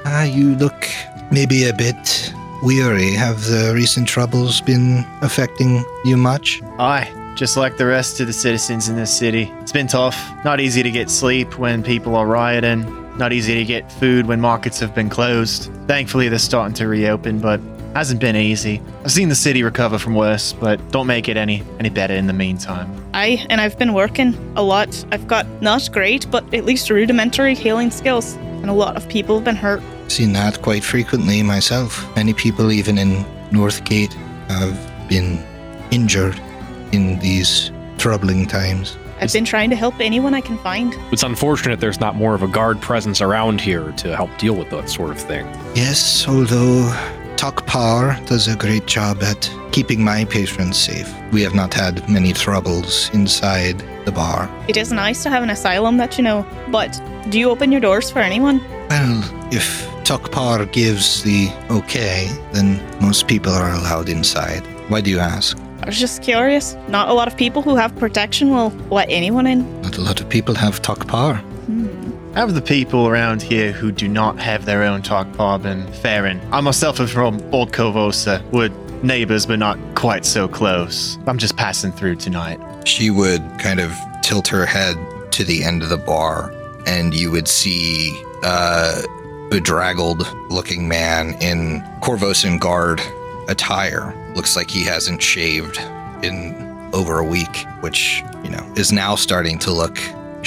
ah you look maybe a bit weary have the recent troubles been affecting you much Aye, just like the rest of the citizens in this city. It's been tough. Not easy to get sleep when people are rioting. Not easy to get food when markets have been closed. Thankfully, they're starting to reopen, but hasn't been easy. I've seen the city recover from worse, but don't make it any any better in the meantime. I and I've been working a lot. I've got not great, but at least rudimentary healing skills, and a lot of people have been hurt. seen that quite frequently myself. Many people, even in Northgate, have been injured in these troubling times. I've been trying to help anyone I can find. It's unfortunate there's not more of a guard presence around here to help deal with that sort of thing. Yes, although Takpar does a great job at keeping my patrons safe. We have not had many troubles inside the bar. It is nice to have an asylum that you know, but do you open your doors for anyone? Well, if Takpar gives the okay, then most people are allowed inside. Why do you ask? I was just curious. Not a lot of people who have protection will let anyone in. Not a lot of people have Takpar. Have the people around here who do not have their own Takpar been faring? I myself am from Old Korvosa. We're neighbors, but not quite so close. I'm just passing through tonight. She would kind of tilt her head to the end of the bar, and you would see a bedraggled looking man in Korvosan guard attire. Looks like he hasn't shaved in over a week, which, you know, is now starting to look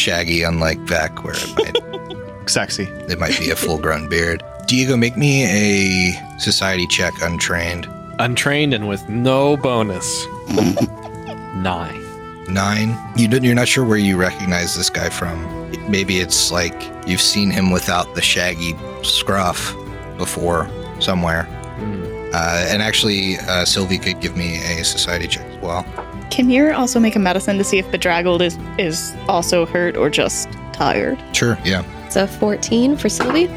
shaggy, unlike Vec, where it might, Sexy. it might be a full grown beard. Diego, make me a society check untrained. Untrained and with no bonus. Nine. Nine. You don't, you're not sure where you recognize this guy from. Maybe it's like you've seen him without the shaggy scruff before somewhere. Hmm. Uh, and actually, uh, Sylvie could give me a society check as well. Can you also make a medicine to see if Bedraggled is, is also hurt or just tired? Sure. Yeah. So 14 for Sylvie.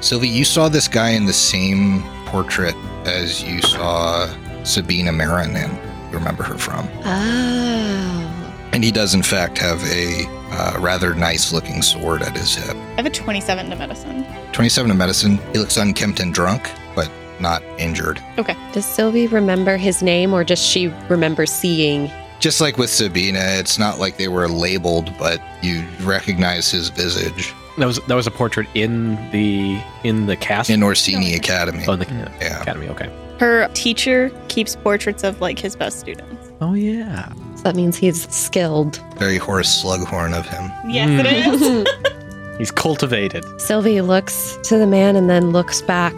Sylvie, you saw this guy in the same portrait as you saw Sabina Merrin. You remember her from. Oh. And he does, in fact, have a uh, rather nice looking sword at his hip. I have a 27 to medicine. 27 in medicine. He looks unkempt and drunk, but not injured. Okay. Does Sylvie remember his name or just she remember seeing? Just like with Sabina, it's not like they were labeled, but you recognize his visage That was that was a portrait in the in the cast. in Orsini Academy. oh, in the Yeah. academy. Okay. Her teacher keeps portraits of like his best students. Oh yeah. So that means he's skilled. Very Horace Slughorn of him. Yes, it mm. is. He's cultivated. Sylvie looks to the man and then looks back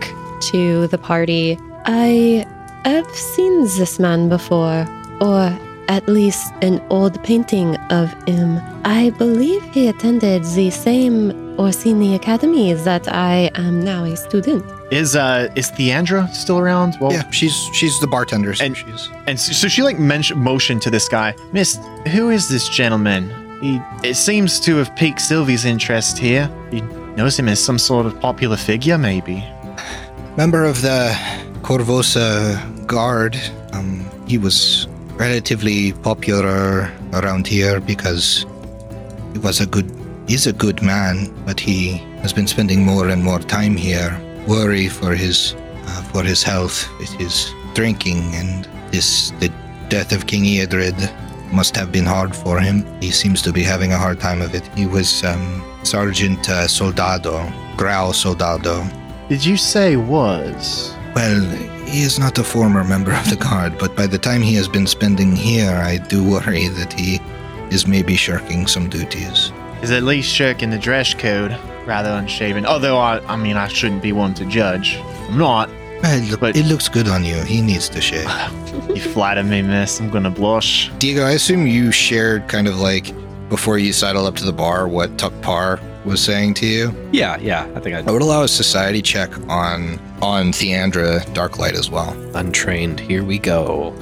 to the party. I have seen this man before, or at least an old painting of him. I believe he attended the same Orsini Academy that I am now a student. Is uh is Theandra still around? Well, yeah, she's she's the bartender. So And- she's And so, so she like mention motioned to this guy, Miss. Who is this gentleman? He it seems to have piqued Sylvie's interest here. He knows him as some sort of popular figure, maybe. Member of the Korvosa Guard. Um, he was relatively popular around here because he was a good. He's a good man, but he has been spending more and more time here. Worry for his uh, for his health with his drinking and this the death of King Eodred must have been hard for him. He seems to be having a hard time of it. He was um, Sergeant uh, Soldado, Grau Soldado. Did you say was? Well, he is not a former member of the guard, but by the time he has been spending here, I do worry that he is maybe shirking some duties. Is at least shirking the dress code rather unshaven. Although I, I mean, I shouldn't be one to judge. I'm not. Well, look, But- it looks good on you. He needs to shave. You flatter me, miss. I'm gonna blush. Diego, I assume you shared kind of like before you sidled up to the bar what Takpar was saying to you. Yeah, yeah. I think I I would allow a society check on on Theandra Darklight as well. untrained. Here we go.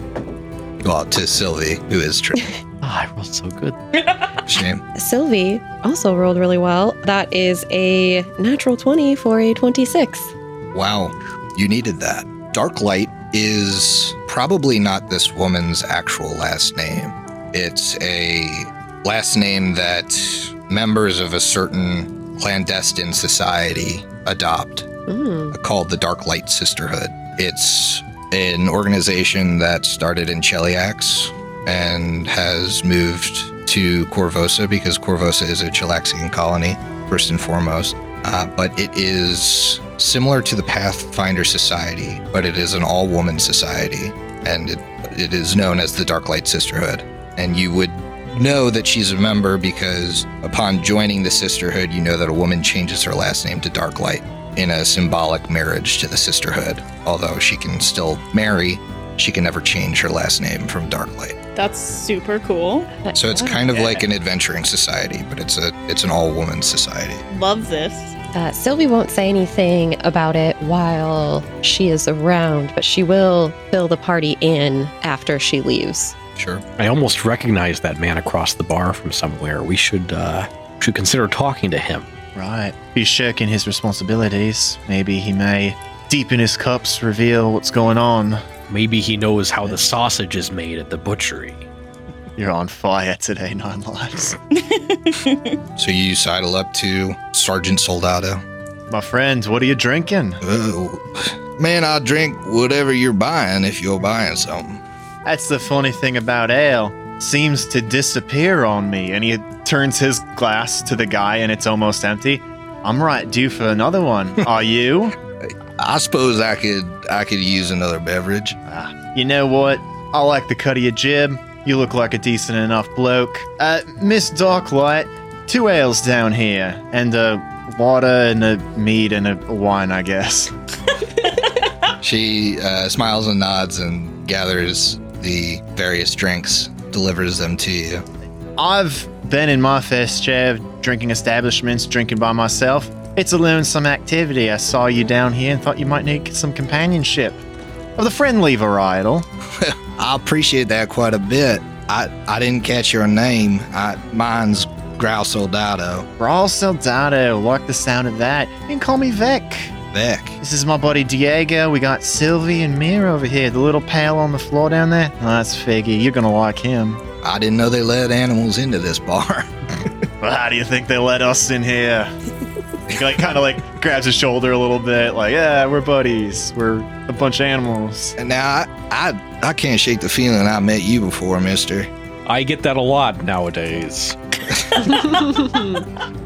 Well, to Sylvie, who is true. Ah, I rolled so good. Shame. Sylvie also rolled really well. That is a natural 20 for a 26. Wow, you needed that. Darklight is probably not this woman's actual last name. It's a last name that members of a certain clandestine society adopt Mm. called the Dark Light Sisterhood. It's an organization that started in Cheliax and has moved to Korvosa because Korvosa is a Chelaxian colony, first and foremost. Uh, but it is similar to the Pathfinder Society, but it is an all woman society, and it, it is known as the Dark Light Sisterhood. And you would know that she's a member because upon joining the sisterhood, you know that a woman changes her last name to Darklight in a symbolic marriage to the sisterhood. Although she can still marry, she can never change her last name from Darklight. That's super cool. So it's kind of like an adventuring society, but it's a it's an all woman society. Love this. Uh, Sylvie won't say anything about it while she is around, but she will fill the party in after she leaves. Sure. I almost recognize that man across the bar from somewhere. We should uh should consider talking to him. Right. He's shirking his responsibilities. Maybe he may, deep in his cups, reveal what's going on. Maybe he knows how the sausage is made at the butchery. You're on fire today, Nine Lives. So you sidle up to Sergeant Soldado. My friend, what are you drinking? Oh, man, I'll drink whatever you're buying if you're buying something. That's the funny thing about ale. Seems to disappear on me. And he turns his glass to the guy and it's almost empty. I'm right due for another one. Are you? I suppose I could I could use another beverage. Ah, you know what? I like the cut of your jib. You look like a decent enough bloke. Uh, Miss Darklight, two ales down here, and a water and a mead and a wine, I guess. She uh, smiles and nods and gathers the various drinks, delivers them to you. I've been in my fair share of drinking establishments, drinking by myself. It's a lonesome activity. I saw you down here and thought you might need some companionship. Of the friendly varietal. I appreciate that quite a bit. I, I didn't catch your name. I, mine's Grouse Soldado. Brawl Soldado, like the sound of that. You can call me Vic. Beck. This is my buddy Diego. We got Sylvie and Mira over here. The little pal on the floor down there. Oh, that's Figgy. You're gonna like him. I didn't know they let animals into this bar. Well, how do you think they let us in here? He like kind of like grabs his shoulder a little bit, like, yeah, we're buddies. We're a bunch of animals. And now I, I I can't shake the feeling I met you before, Mister. I get that a lot nowadays.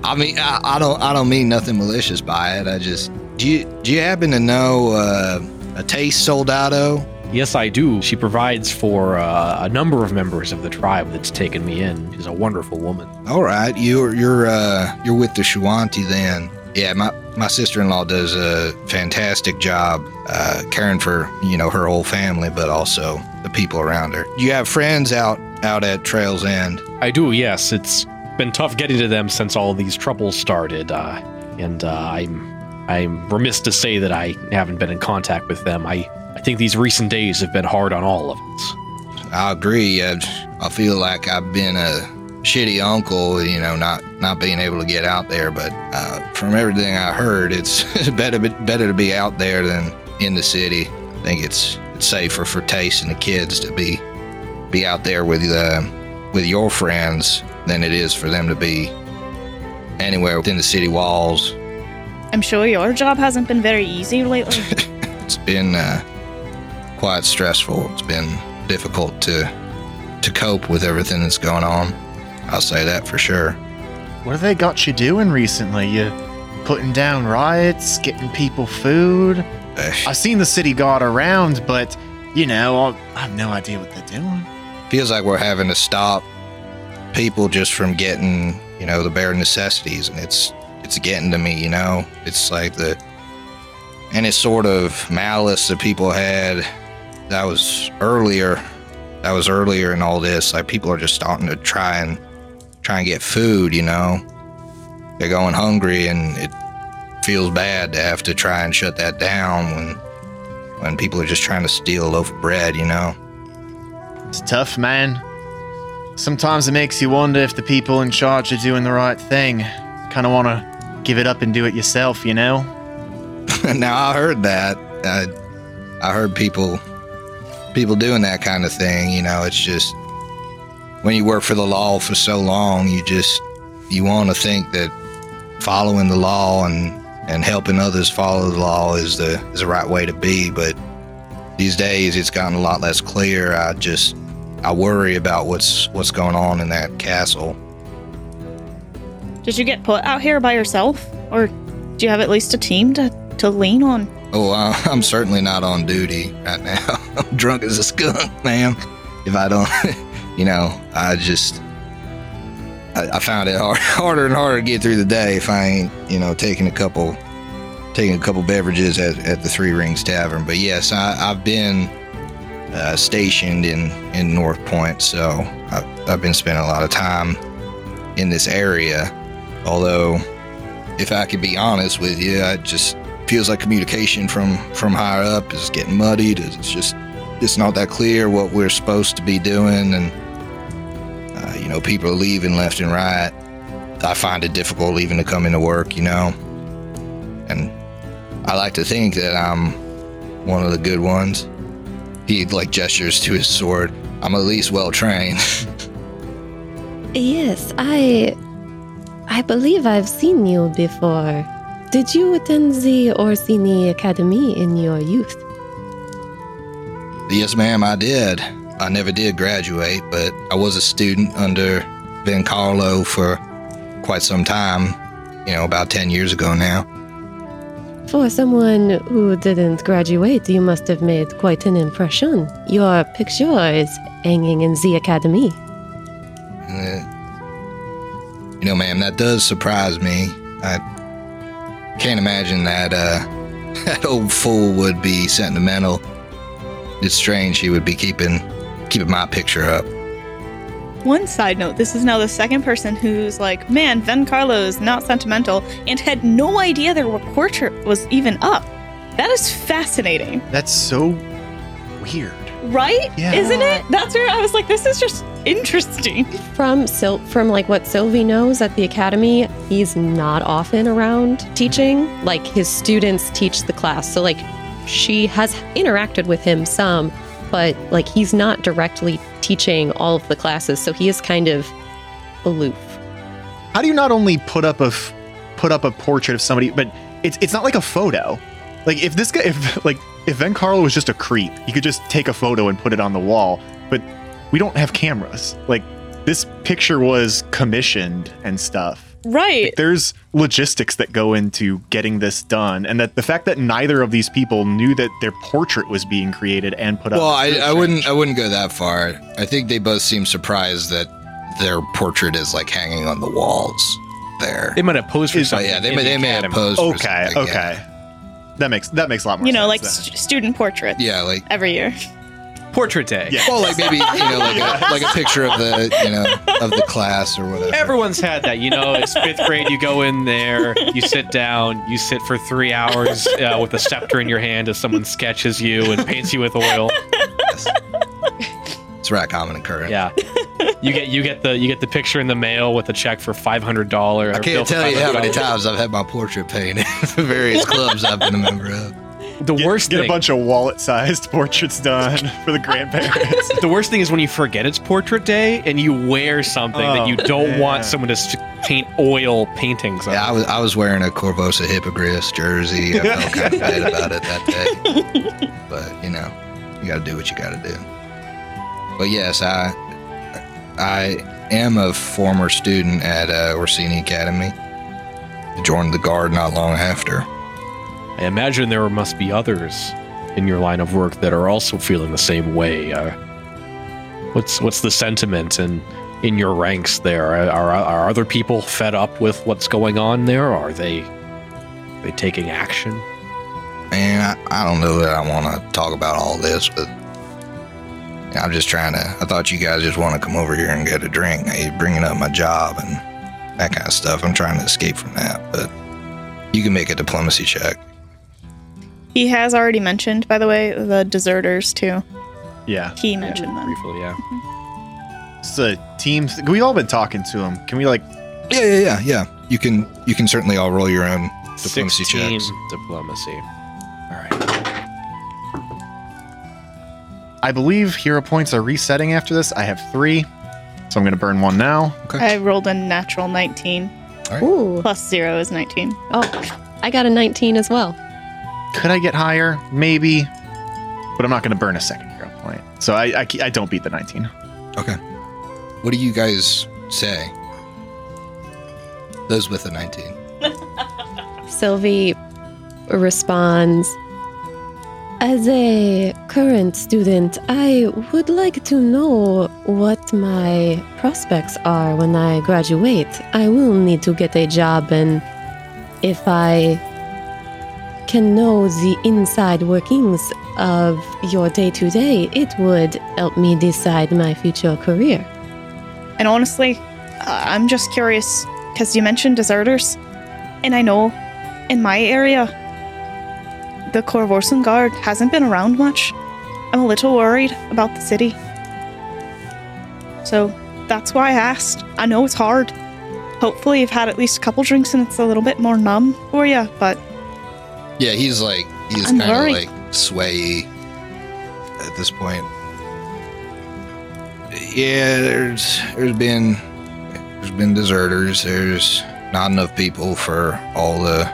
I mean, I, I don't I don't mean nothing malicious by it. I just do you do you happen to know uh, a taste Soldado? Yes, I do. She provides for uh, a number of members of the tribe that's taken me in. She's a wonderful woman. All right, you're you're uh, you're with the Shoanti then. Yeah, my my sister in law does a fantastic job uh, caring for you know her whole family, but also the people around her. Do you have friends out out at Trails End? I do, yes. It's been tough getting to them since all these troubles started, uh, and uh, I'm I'm remiss to say that I haven't been in contact with them. I I think these recent days have been hard on all of us. I agree. I, I feel like I've been a shitty uncle, you know, not not being able to get out there. But uh, from everything I heard, it's better better to be out there than in the city. I think it's it's safer for Taste and the kids to be be out there with uh, with your friends than it is for them to be anywhere within the city walls. I'm sure your job hasn't been very easy lately. It's been uh, quite stressful. It's been difficult to to cope with everything that's going on. I'll say that for sure. What have they got you doing recently? You putting down riots, getting people food? Uh, I've seen the city guard around, but you know, I I have no idea what they're doing. feels like we're having to stop people just from getting, you know, the bare necessities, and it's it's getting to me. You know, it's like the any sort of malice that people had that was earlier. That was earlier in all this. Like people are just starting to try and try and get food. You know, they're going hungry, and it feels bad to have to try and shut that down when when people are just trying to steal a loaf of bread. You know. It's tough, man. Sometimes it makes you wonder if the people in charge are doing the right thing. Kind of want to give it up and do it yourself, you know? now I heard that. I, I heard people people doing that kind of thing. You know, it's just when you work for the law for so long, you just you want to think that following the law and and helping others follow the law is the is the right way to be. But these days, it's gotten a lot less clear. I just I worry about what's what's going on in that castle. Did you get put out here by yourself? Or do you have at least a team to, to lean on? Oh, uh, I'm certainly not on duty right now. I'm drunk as a skunk, ma'am. If I don't, you know, I just, I, I found it hard, harder and harder to get through the day if I ain't, you know, taking a couple, taking a couple beverages at, at the Three Rings Tavern. But yes, I, I've been uh, stationed in in North Point, so I've, I've been spending a lot of time in this area. Although, if I could be honest with you, it just feels like communication from from higher up is getting muddied. It's just it's not that clear what we're supposed to be doing, and uh, you know people are leaving left and right. I find it difficult even to come into work, you know. And I like to think that I'm one of the good ones. He like gestures to his sword. I'm at least well trained. Yes, I. I believe I've seen you before. Did you attend the Orsini Academy in your youth? yes, ma'am, I did. I never did graduate, but I was a student under Vencarlo for quite some time. You know, about 10 years ago now. For someone who didn't graduate, you must have made quite an impression. Your picture is hanging in the academy. Uh, you know, ma'am, that does surprise me. I can't imagine that uh, that old fool would be sentimental. It's strange he would be keeping keeping my picture up. One side note this is now the second person who's like, man, Vencarlo is not sentimental and had no idea their portrait was even up. That is fascinating, That's so weird. right? Yeah. Isn't it? That's where I was like, this is just interesting. From Sil- from like what Sylvie knows at the academy, he's not often around teaching. Like his students teach the class, so like she has interacted with him some, but like he's not directly teaching all of the classes, so he is kind of aloof. How do you not only put up a f- put up a portrait of somebody, but it's it's not like a photo. Like if this guy, if like if Vencarlo was just a creep, he could just take a photo and put it on the wall. But we don't have cameras. Like this picture was commissioned and stuff. Right. There's logistics that go into getting this done, and that the fact that neither of these people knew that their portrait was being created and put up. Well, I, I wouldn't. I wouldn't go that far. I think they both seem surprised that their portrait is like hanging on the walls there. They might have posed for Is- But something. yeah, they in may the they may have posed. for Okay, something, okay. Yeah. That makes that makes a lot more sense. You know, sense. like st- student portraits yeah, like every year. Portrait day. Yeah. well, like maybe you know, like a, like a picture of the you know of the class or whatever. Everyone's had that, you know. It's fifth grade. You go in there, you sit down, you sit for three hours uh, with a scepter in your hand as someone sketches you and paints you with oil. It's right common and current. Yeah, you get you get the you get the picture in the mail with a check for five hundred dollars. I can't tell you how many times I've had my portrait painted for various clubs I've been a member of. The Get, worst get thing, a bunch of wallet-sized portraits done for the grandparents. the worst thing is when you forget it's portrait day and you wear something that Oh, you don't yeah. want someone to paint oil paintings on. Yeah, I was I was wearing a Korvosa Hippogriff jersey. I felt kind of bad about it that day, but you know, you got to do what you got to do. But yes, I I am a former student at uh, Orisini Academy. Joined the guard not long after. I imagine there must be others in your line of work that are also feeling the same way. Uh, what's what's the sentiment in in your ranks there? Are, are other people fed up with what's going on there? Are they are they taking action? And I, I don't know that I want to talk about all this, but I'm just trying to. I thought you guys just want to come over here and get a drink. Hey, bringing up my job and that kind of stuff. I'm trying to escape from that, but you can make a diplomacy check. He has already mentioned, by the way, the deserters too. yeah, He mentioned them. Briefly, yeah. Mm-hmm. it's a team. Th- We've all been talking to him. Can we like? Yeah, yeah, yeah, yeah. You can you can certainly all roll your own diplomacy 16 checks. diplomacy. All right. I believe hero points are resetting after this. I have three, so I'm gonna burn one now. Okay. I rolled a natural 19. Ooh. Plus zero is 19. Oh, I got a 19 as well. Could I get higher? Maybe, but I'm not gonna burn a second hero point. So I I, I don't beat the 19. Okay. What do you guys say? Those with a 19. Sylvie responds As a current student, I would like to know what my prospects are when I graduate. I will need to get a job, and if I can know the inside workings of your day to day, it would help me decide my future career. And honestly, uh, I'm just curious because you mentioned deserters, and I know in my area, the Korvosan Guard hasn't been around much. I'm a little worried about the city. So that's why I asked. I know it's hard. Hopefully, you've had at least a couple drinks and it's a little bit more numb for you, but Yeah, he's like he's kind of like swayy. at this point. Yeah, there's there's been there's been deserters. There's not enough people for all the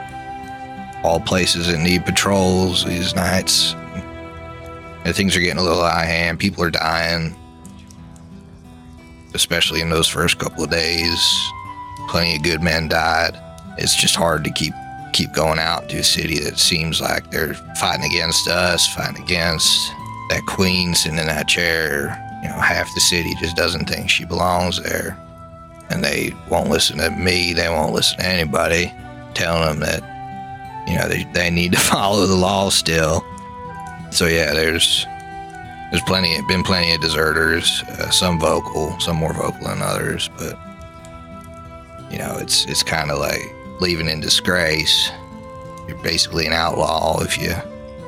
all places that need patrols these nights. And things are getting a little out of hand. People are dying, especially in those first couple of days. Plenty of good men died. It's just hard to keep keep going out to a city that seems like they're fighting against us, fighting against that queen sitting in that chair. You know, half the city just doesn't think she belongs there. And they won't listen to me, they won't listen to anybody telling them that, you know, they, they need to follow the law still. So yeah, there's there's plenty been plenty of deserters, uh, some vocal, some more vocal than others, but you know, it's it's kind of like leaving in disgrace. You're basically an outlaw if you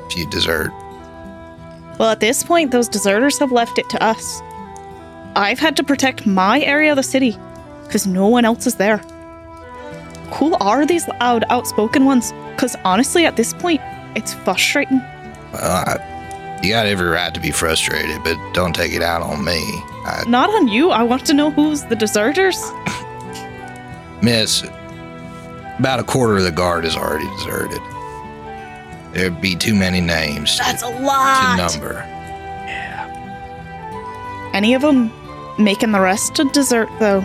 if you desert. Well, at this point, those deserters have left it to us. I've had to protect my area of the city because no one else is there. Who are these loud, outspoken ones? Because honestly, at this point, it's frustrating. Well, I, you got every right to be frustrated, but don't take it out on me. I, Not on you. I want to know who's the deserters. Miss, about a quarter of the guard is already deserted. There'd be too many names to, That's a to lot. number. Yeah. Any of them making the rest to desert, though.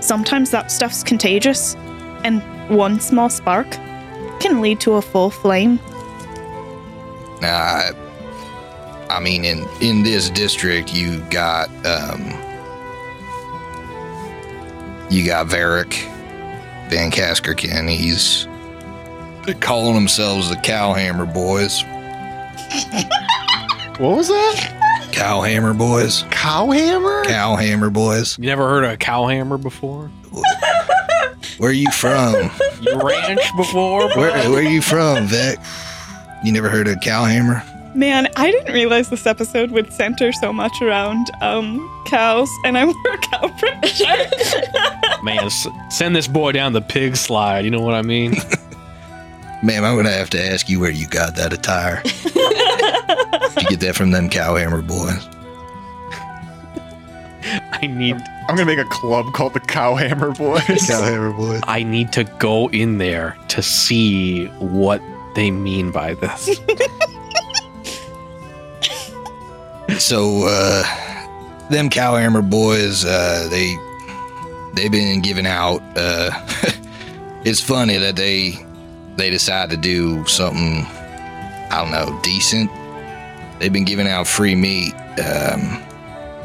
Sometimes that stuff's contagious, and one small spark can lead to a full flame. Now, I, I mean, in in this district, you got um, you got Verik Vancaskerkin. He's they're calling themselves the Cowhammer Boys. What was that? Cowhammer Boys. Cowhammer? Cowhammer Boys. You never heard of a cowhammer before? Where are you from? You ranch before? Where Where are you from, Vic? You never heard of Cowhammer? Man, I didn't realize this episode would center so much around um cows, and I'm a cow preacher. Man, s- send this boy down the pig slide. You know what I mean? Ma'am, I'm gonna have to ask you where you got that attire. Did you get that from them Cowhammer Boys? I need I'm gonna make a club called the Cowhammer Boys. Cowhammer Boys. I need to go in there to see what they mean by this. So, uh, them Cowhammer boys, uh, they they've been giving out. Uh, it's funny that they they decide to do something. I don't know, decent. They've been giving out free meat, um,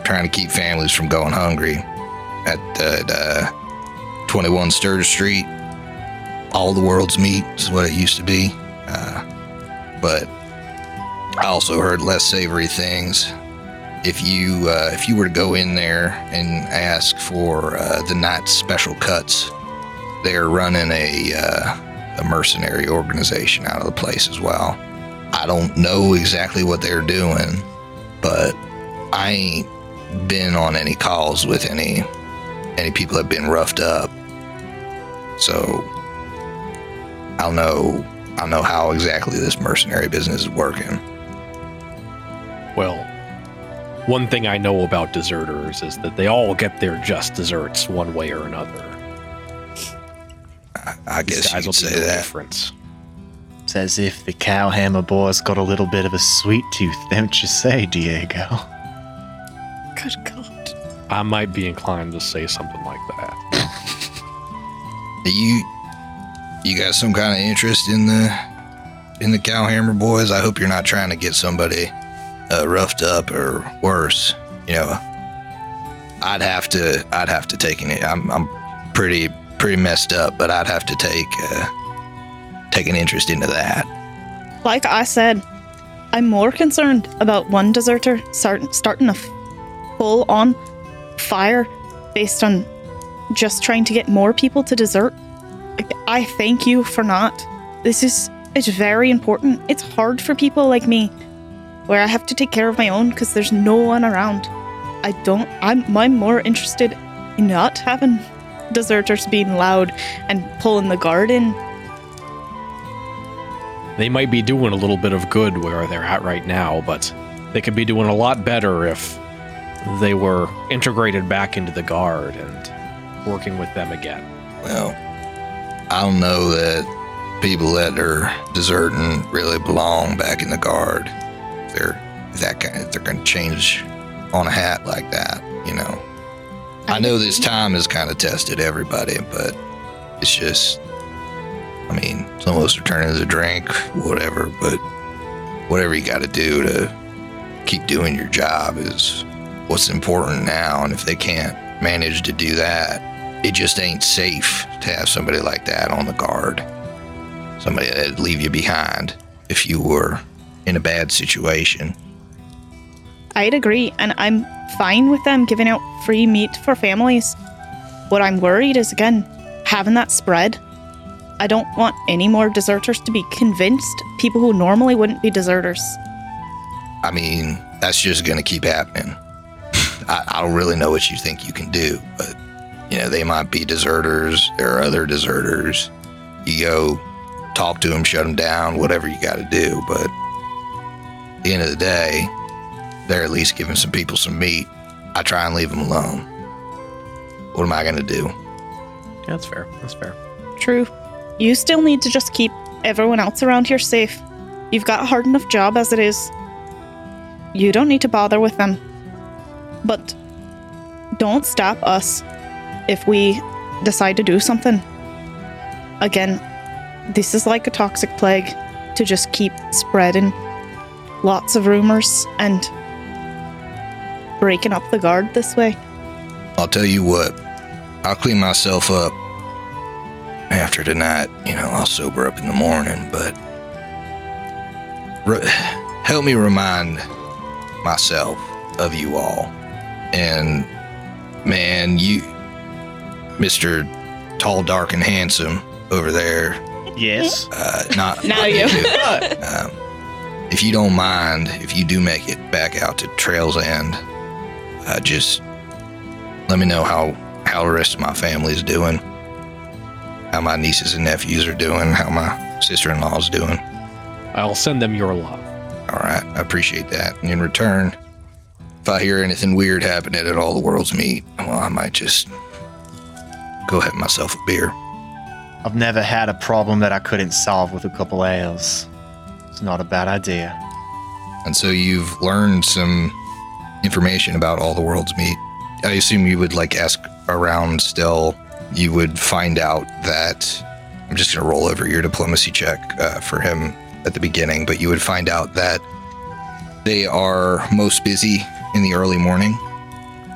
trying to keep families from going hungry. At uh, uh, 21 Sturgis Street, all the world's meat is what it used to be. Uh, but I also heard less savory things. If you uh, if you were to go in there and ask for uh, the night's special cuts, they're running a uh, a mercenary organization out of the place as well. I don't know exactly what they're doing, but I ain't been on any calls with any any people that have been roughed up. So I don't know I know how exactly this mercenary business is working. Well, one thing I know about deserters is that they all get their just desserts one way or another. I, I guess you guys will say no that. difference. It's as if the Cowhammer Boys got a little bit of a sweet tooth, don't you say, Diego? Good God. I might be inclined to say something like that. You you got some kind of interest in the in the Cowhammer boys? I hope you're not trying to get somebody uh, roughed up or worse. You know, I'd have to I'd have to take it. I'm I'm pretty pretty messed up, but I'd have to take uh, take an interest into that. Like I said, I'm more concerned about one deserter start, starting a full on fire based on just trying to get more people to desert. I thank you for not. This is it's very important. It's hard for people like me where I have to take care of my own because there's no one around. I don't I'm I'm more interested in not having deserters being loud and pulling the guard in. They might be doing a little bit of good where they're at right now, but They could be doing a lot better if they were integrated back into the guard and working with them again. Well, I don't know that people that are deserting really belong back in the guard. They're that kind, if they're going to change on a hat like that, you know. I know this time has kind of tested everybody, but it's just, I mean, some of us are turning to the drink, whatever, but whatever you got to do to keep doing your job is what's important now. And if they can't manage to do that, it just ain't safe to have somebody like that on the guard. Somebody that'd leave you behind if you were in a bad situation. I'd agree, and I'm fine with them giving out free meat for families. What I'm worried is, again, having that spread. I don't want any more deserters to be convinced people who normally wouldn't be deserters. I mean, that's just going to keep happening. I, I don't really know what you think you can do, but you know, they might be deserters. There are other deserters. You go talk to them, shut them down, whatever you got to do. But at the end of the day, they're at least giving some people some meat. I try and leave them alone. What am I going to do? Yeah, that's fair. That's fair. True. You still need to just keep everyone else around here safe. You've got a hard enough job as it is. You don't need to bother with them. But don't stop us if we decide to do something. Again, this is like a toxic plague to just keep spreading lots of rumors and breaking up the guard this way. I'll tell you what, I'll clean myself up after tonight. You know, I'll sober up in the morning, but re- help me remind myself of you all. And man, you, Mr. Tall, Dark, and Handsome over there, Yes. uh, not Now you. um, if you don't mind, if you do make it back out to Trails End, uh, just let me know how how the rest of my family is doing, how my nieces and nephews are doing, how my sister in law is doing. I'll send them your love. All right, I appreciate that. And in return, if I hear anything weird happening at all the world's meat, well, I might just go have myself a beer. I've never had a problem that I couldn't solve with a couple ales. It's not a bad idea. And so you've learned some information about all the world's meat. I assume you would like ask around still. You would find out that I'm just going to roll over your diplomacy check uh, for him at the beginning, but you would find out that they are most busy in the early morning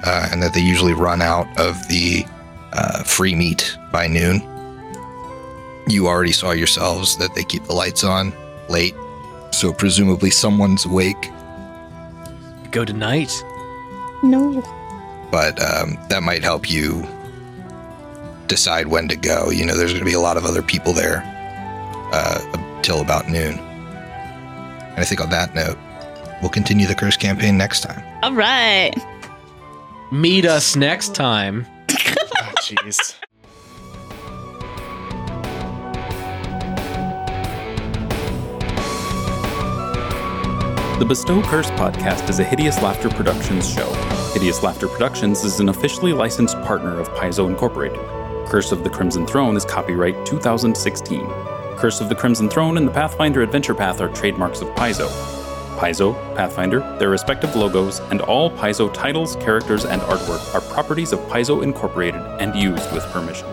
uh, and that they usually run out of the uh, free meat by noon. You already saw yourselves that they keep the lights on late, so presumably someone's awake Go tonight. No. but um, that might help you decide when to go. You know, there's going to be a lot of other people there uh, until about noon. And I think on that note, we'll continue the curse campaign next time. All right. Meet us next time. Oh, jeez. The Bestow Curse podcast is a Hideous Laughter Productions show. Hideous Laughter Productions is an officially licensed partner of Paizo Incorporated. Curse of the Crimson Throne is copyright 2016. Curse of the Crimson Throne and the Pathfinder Adventure Path are trademarks of Paizo. Paizo, Pathfinder, their respective logos, and all Paizo titles, characters, and artwork are properties of Paizo Incorporated and used with permission.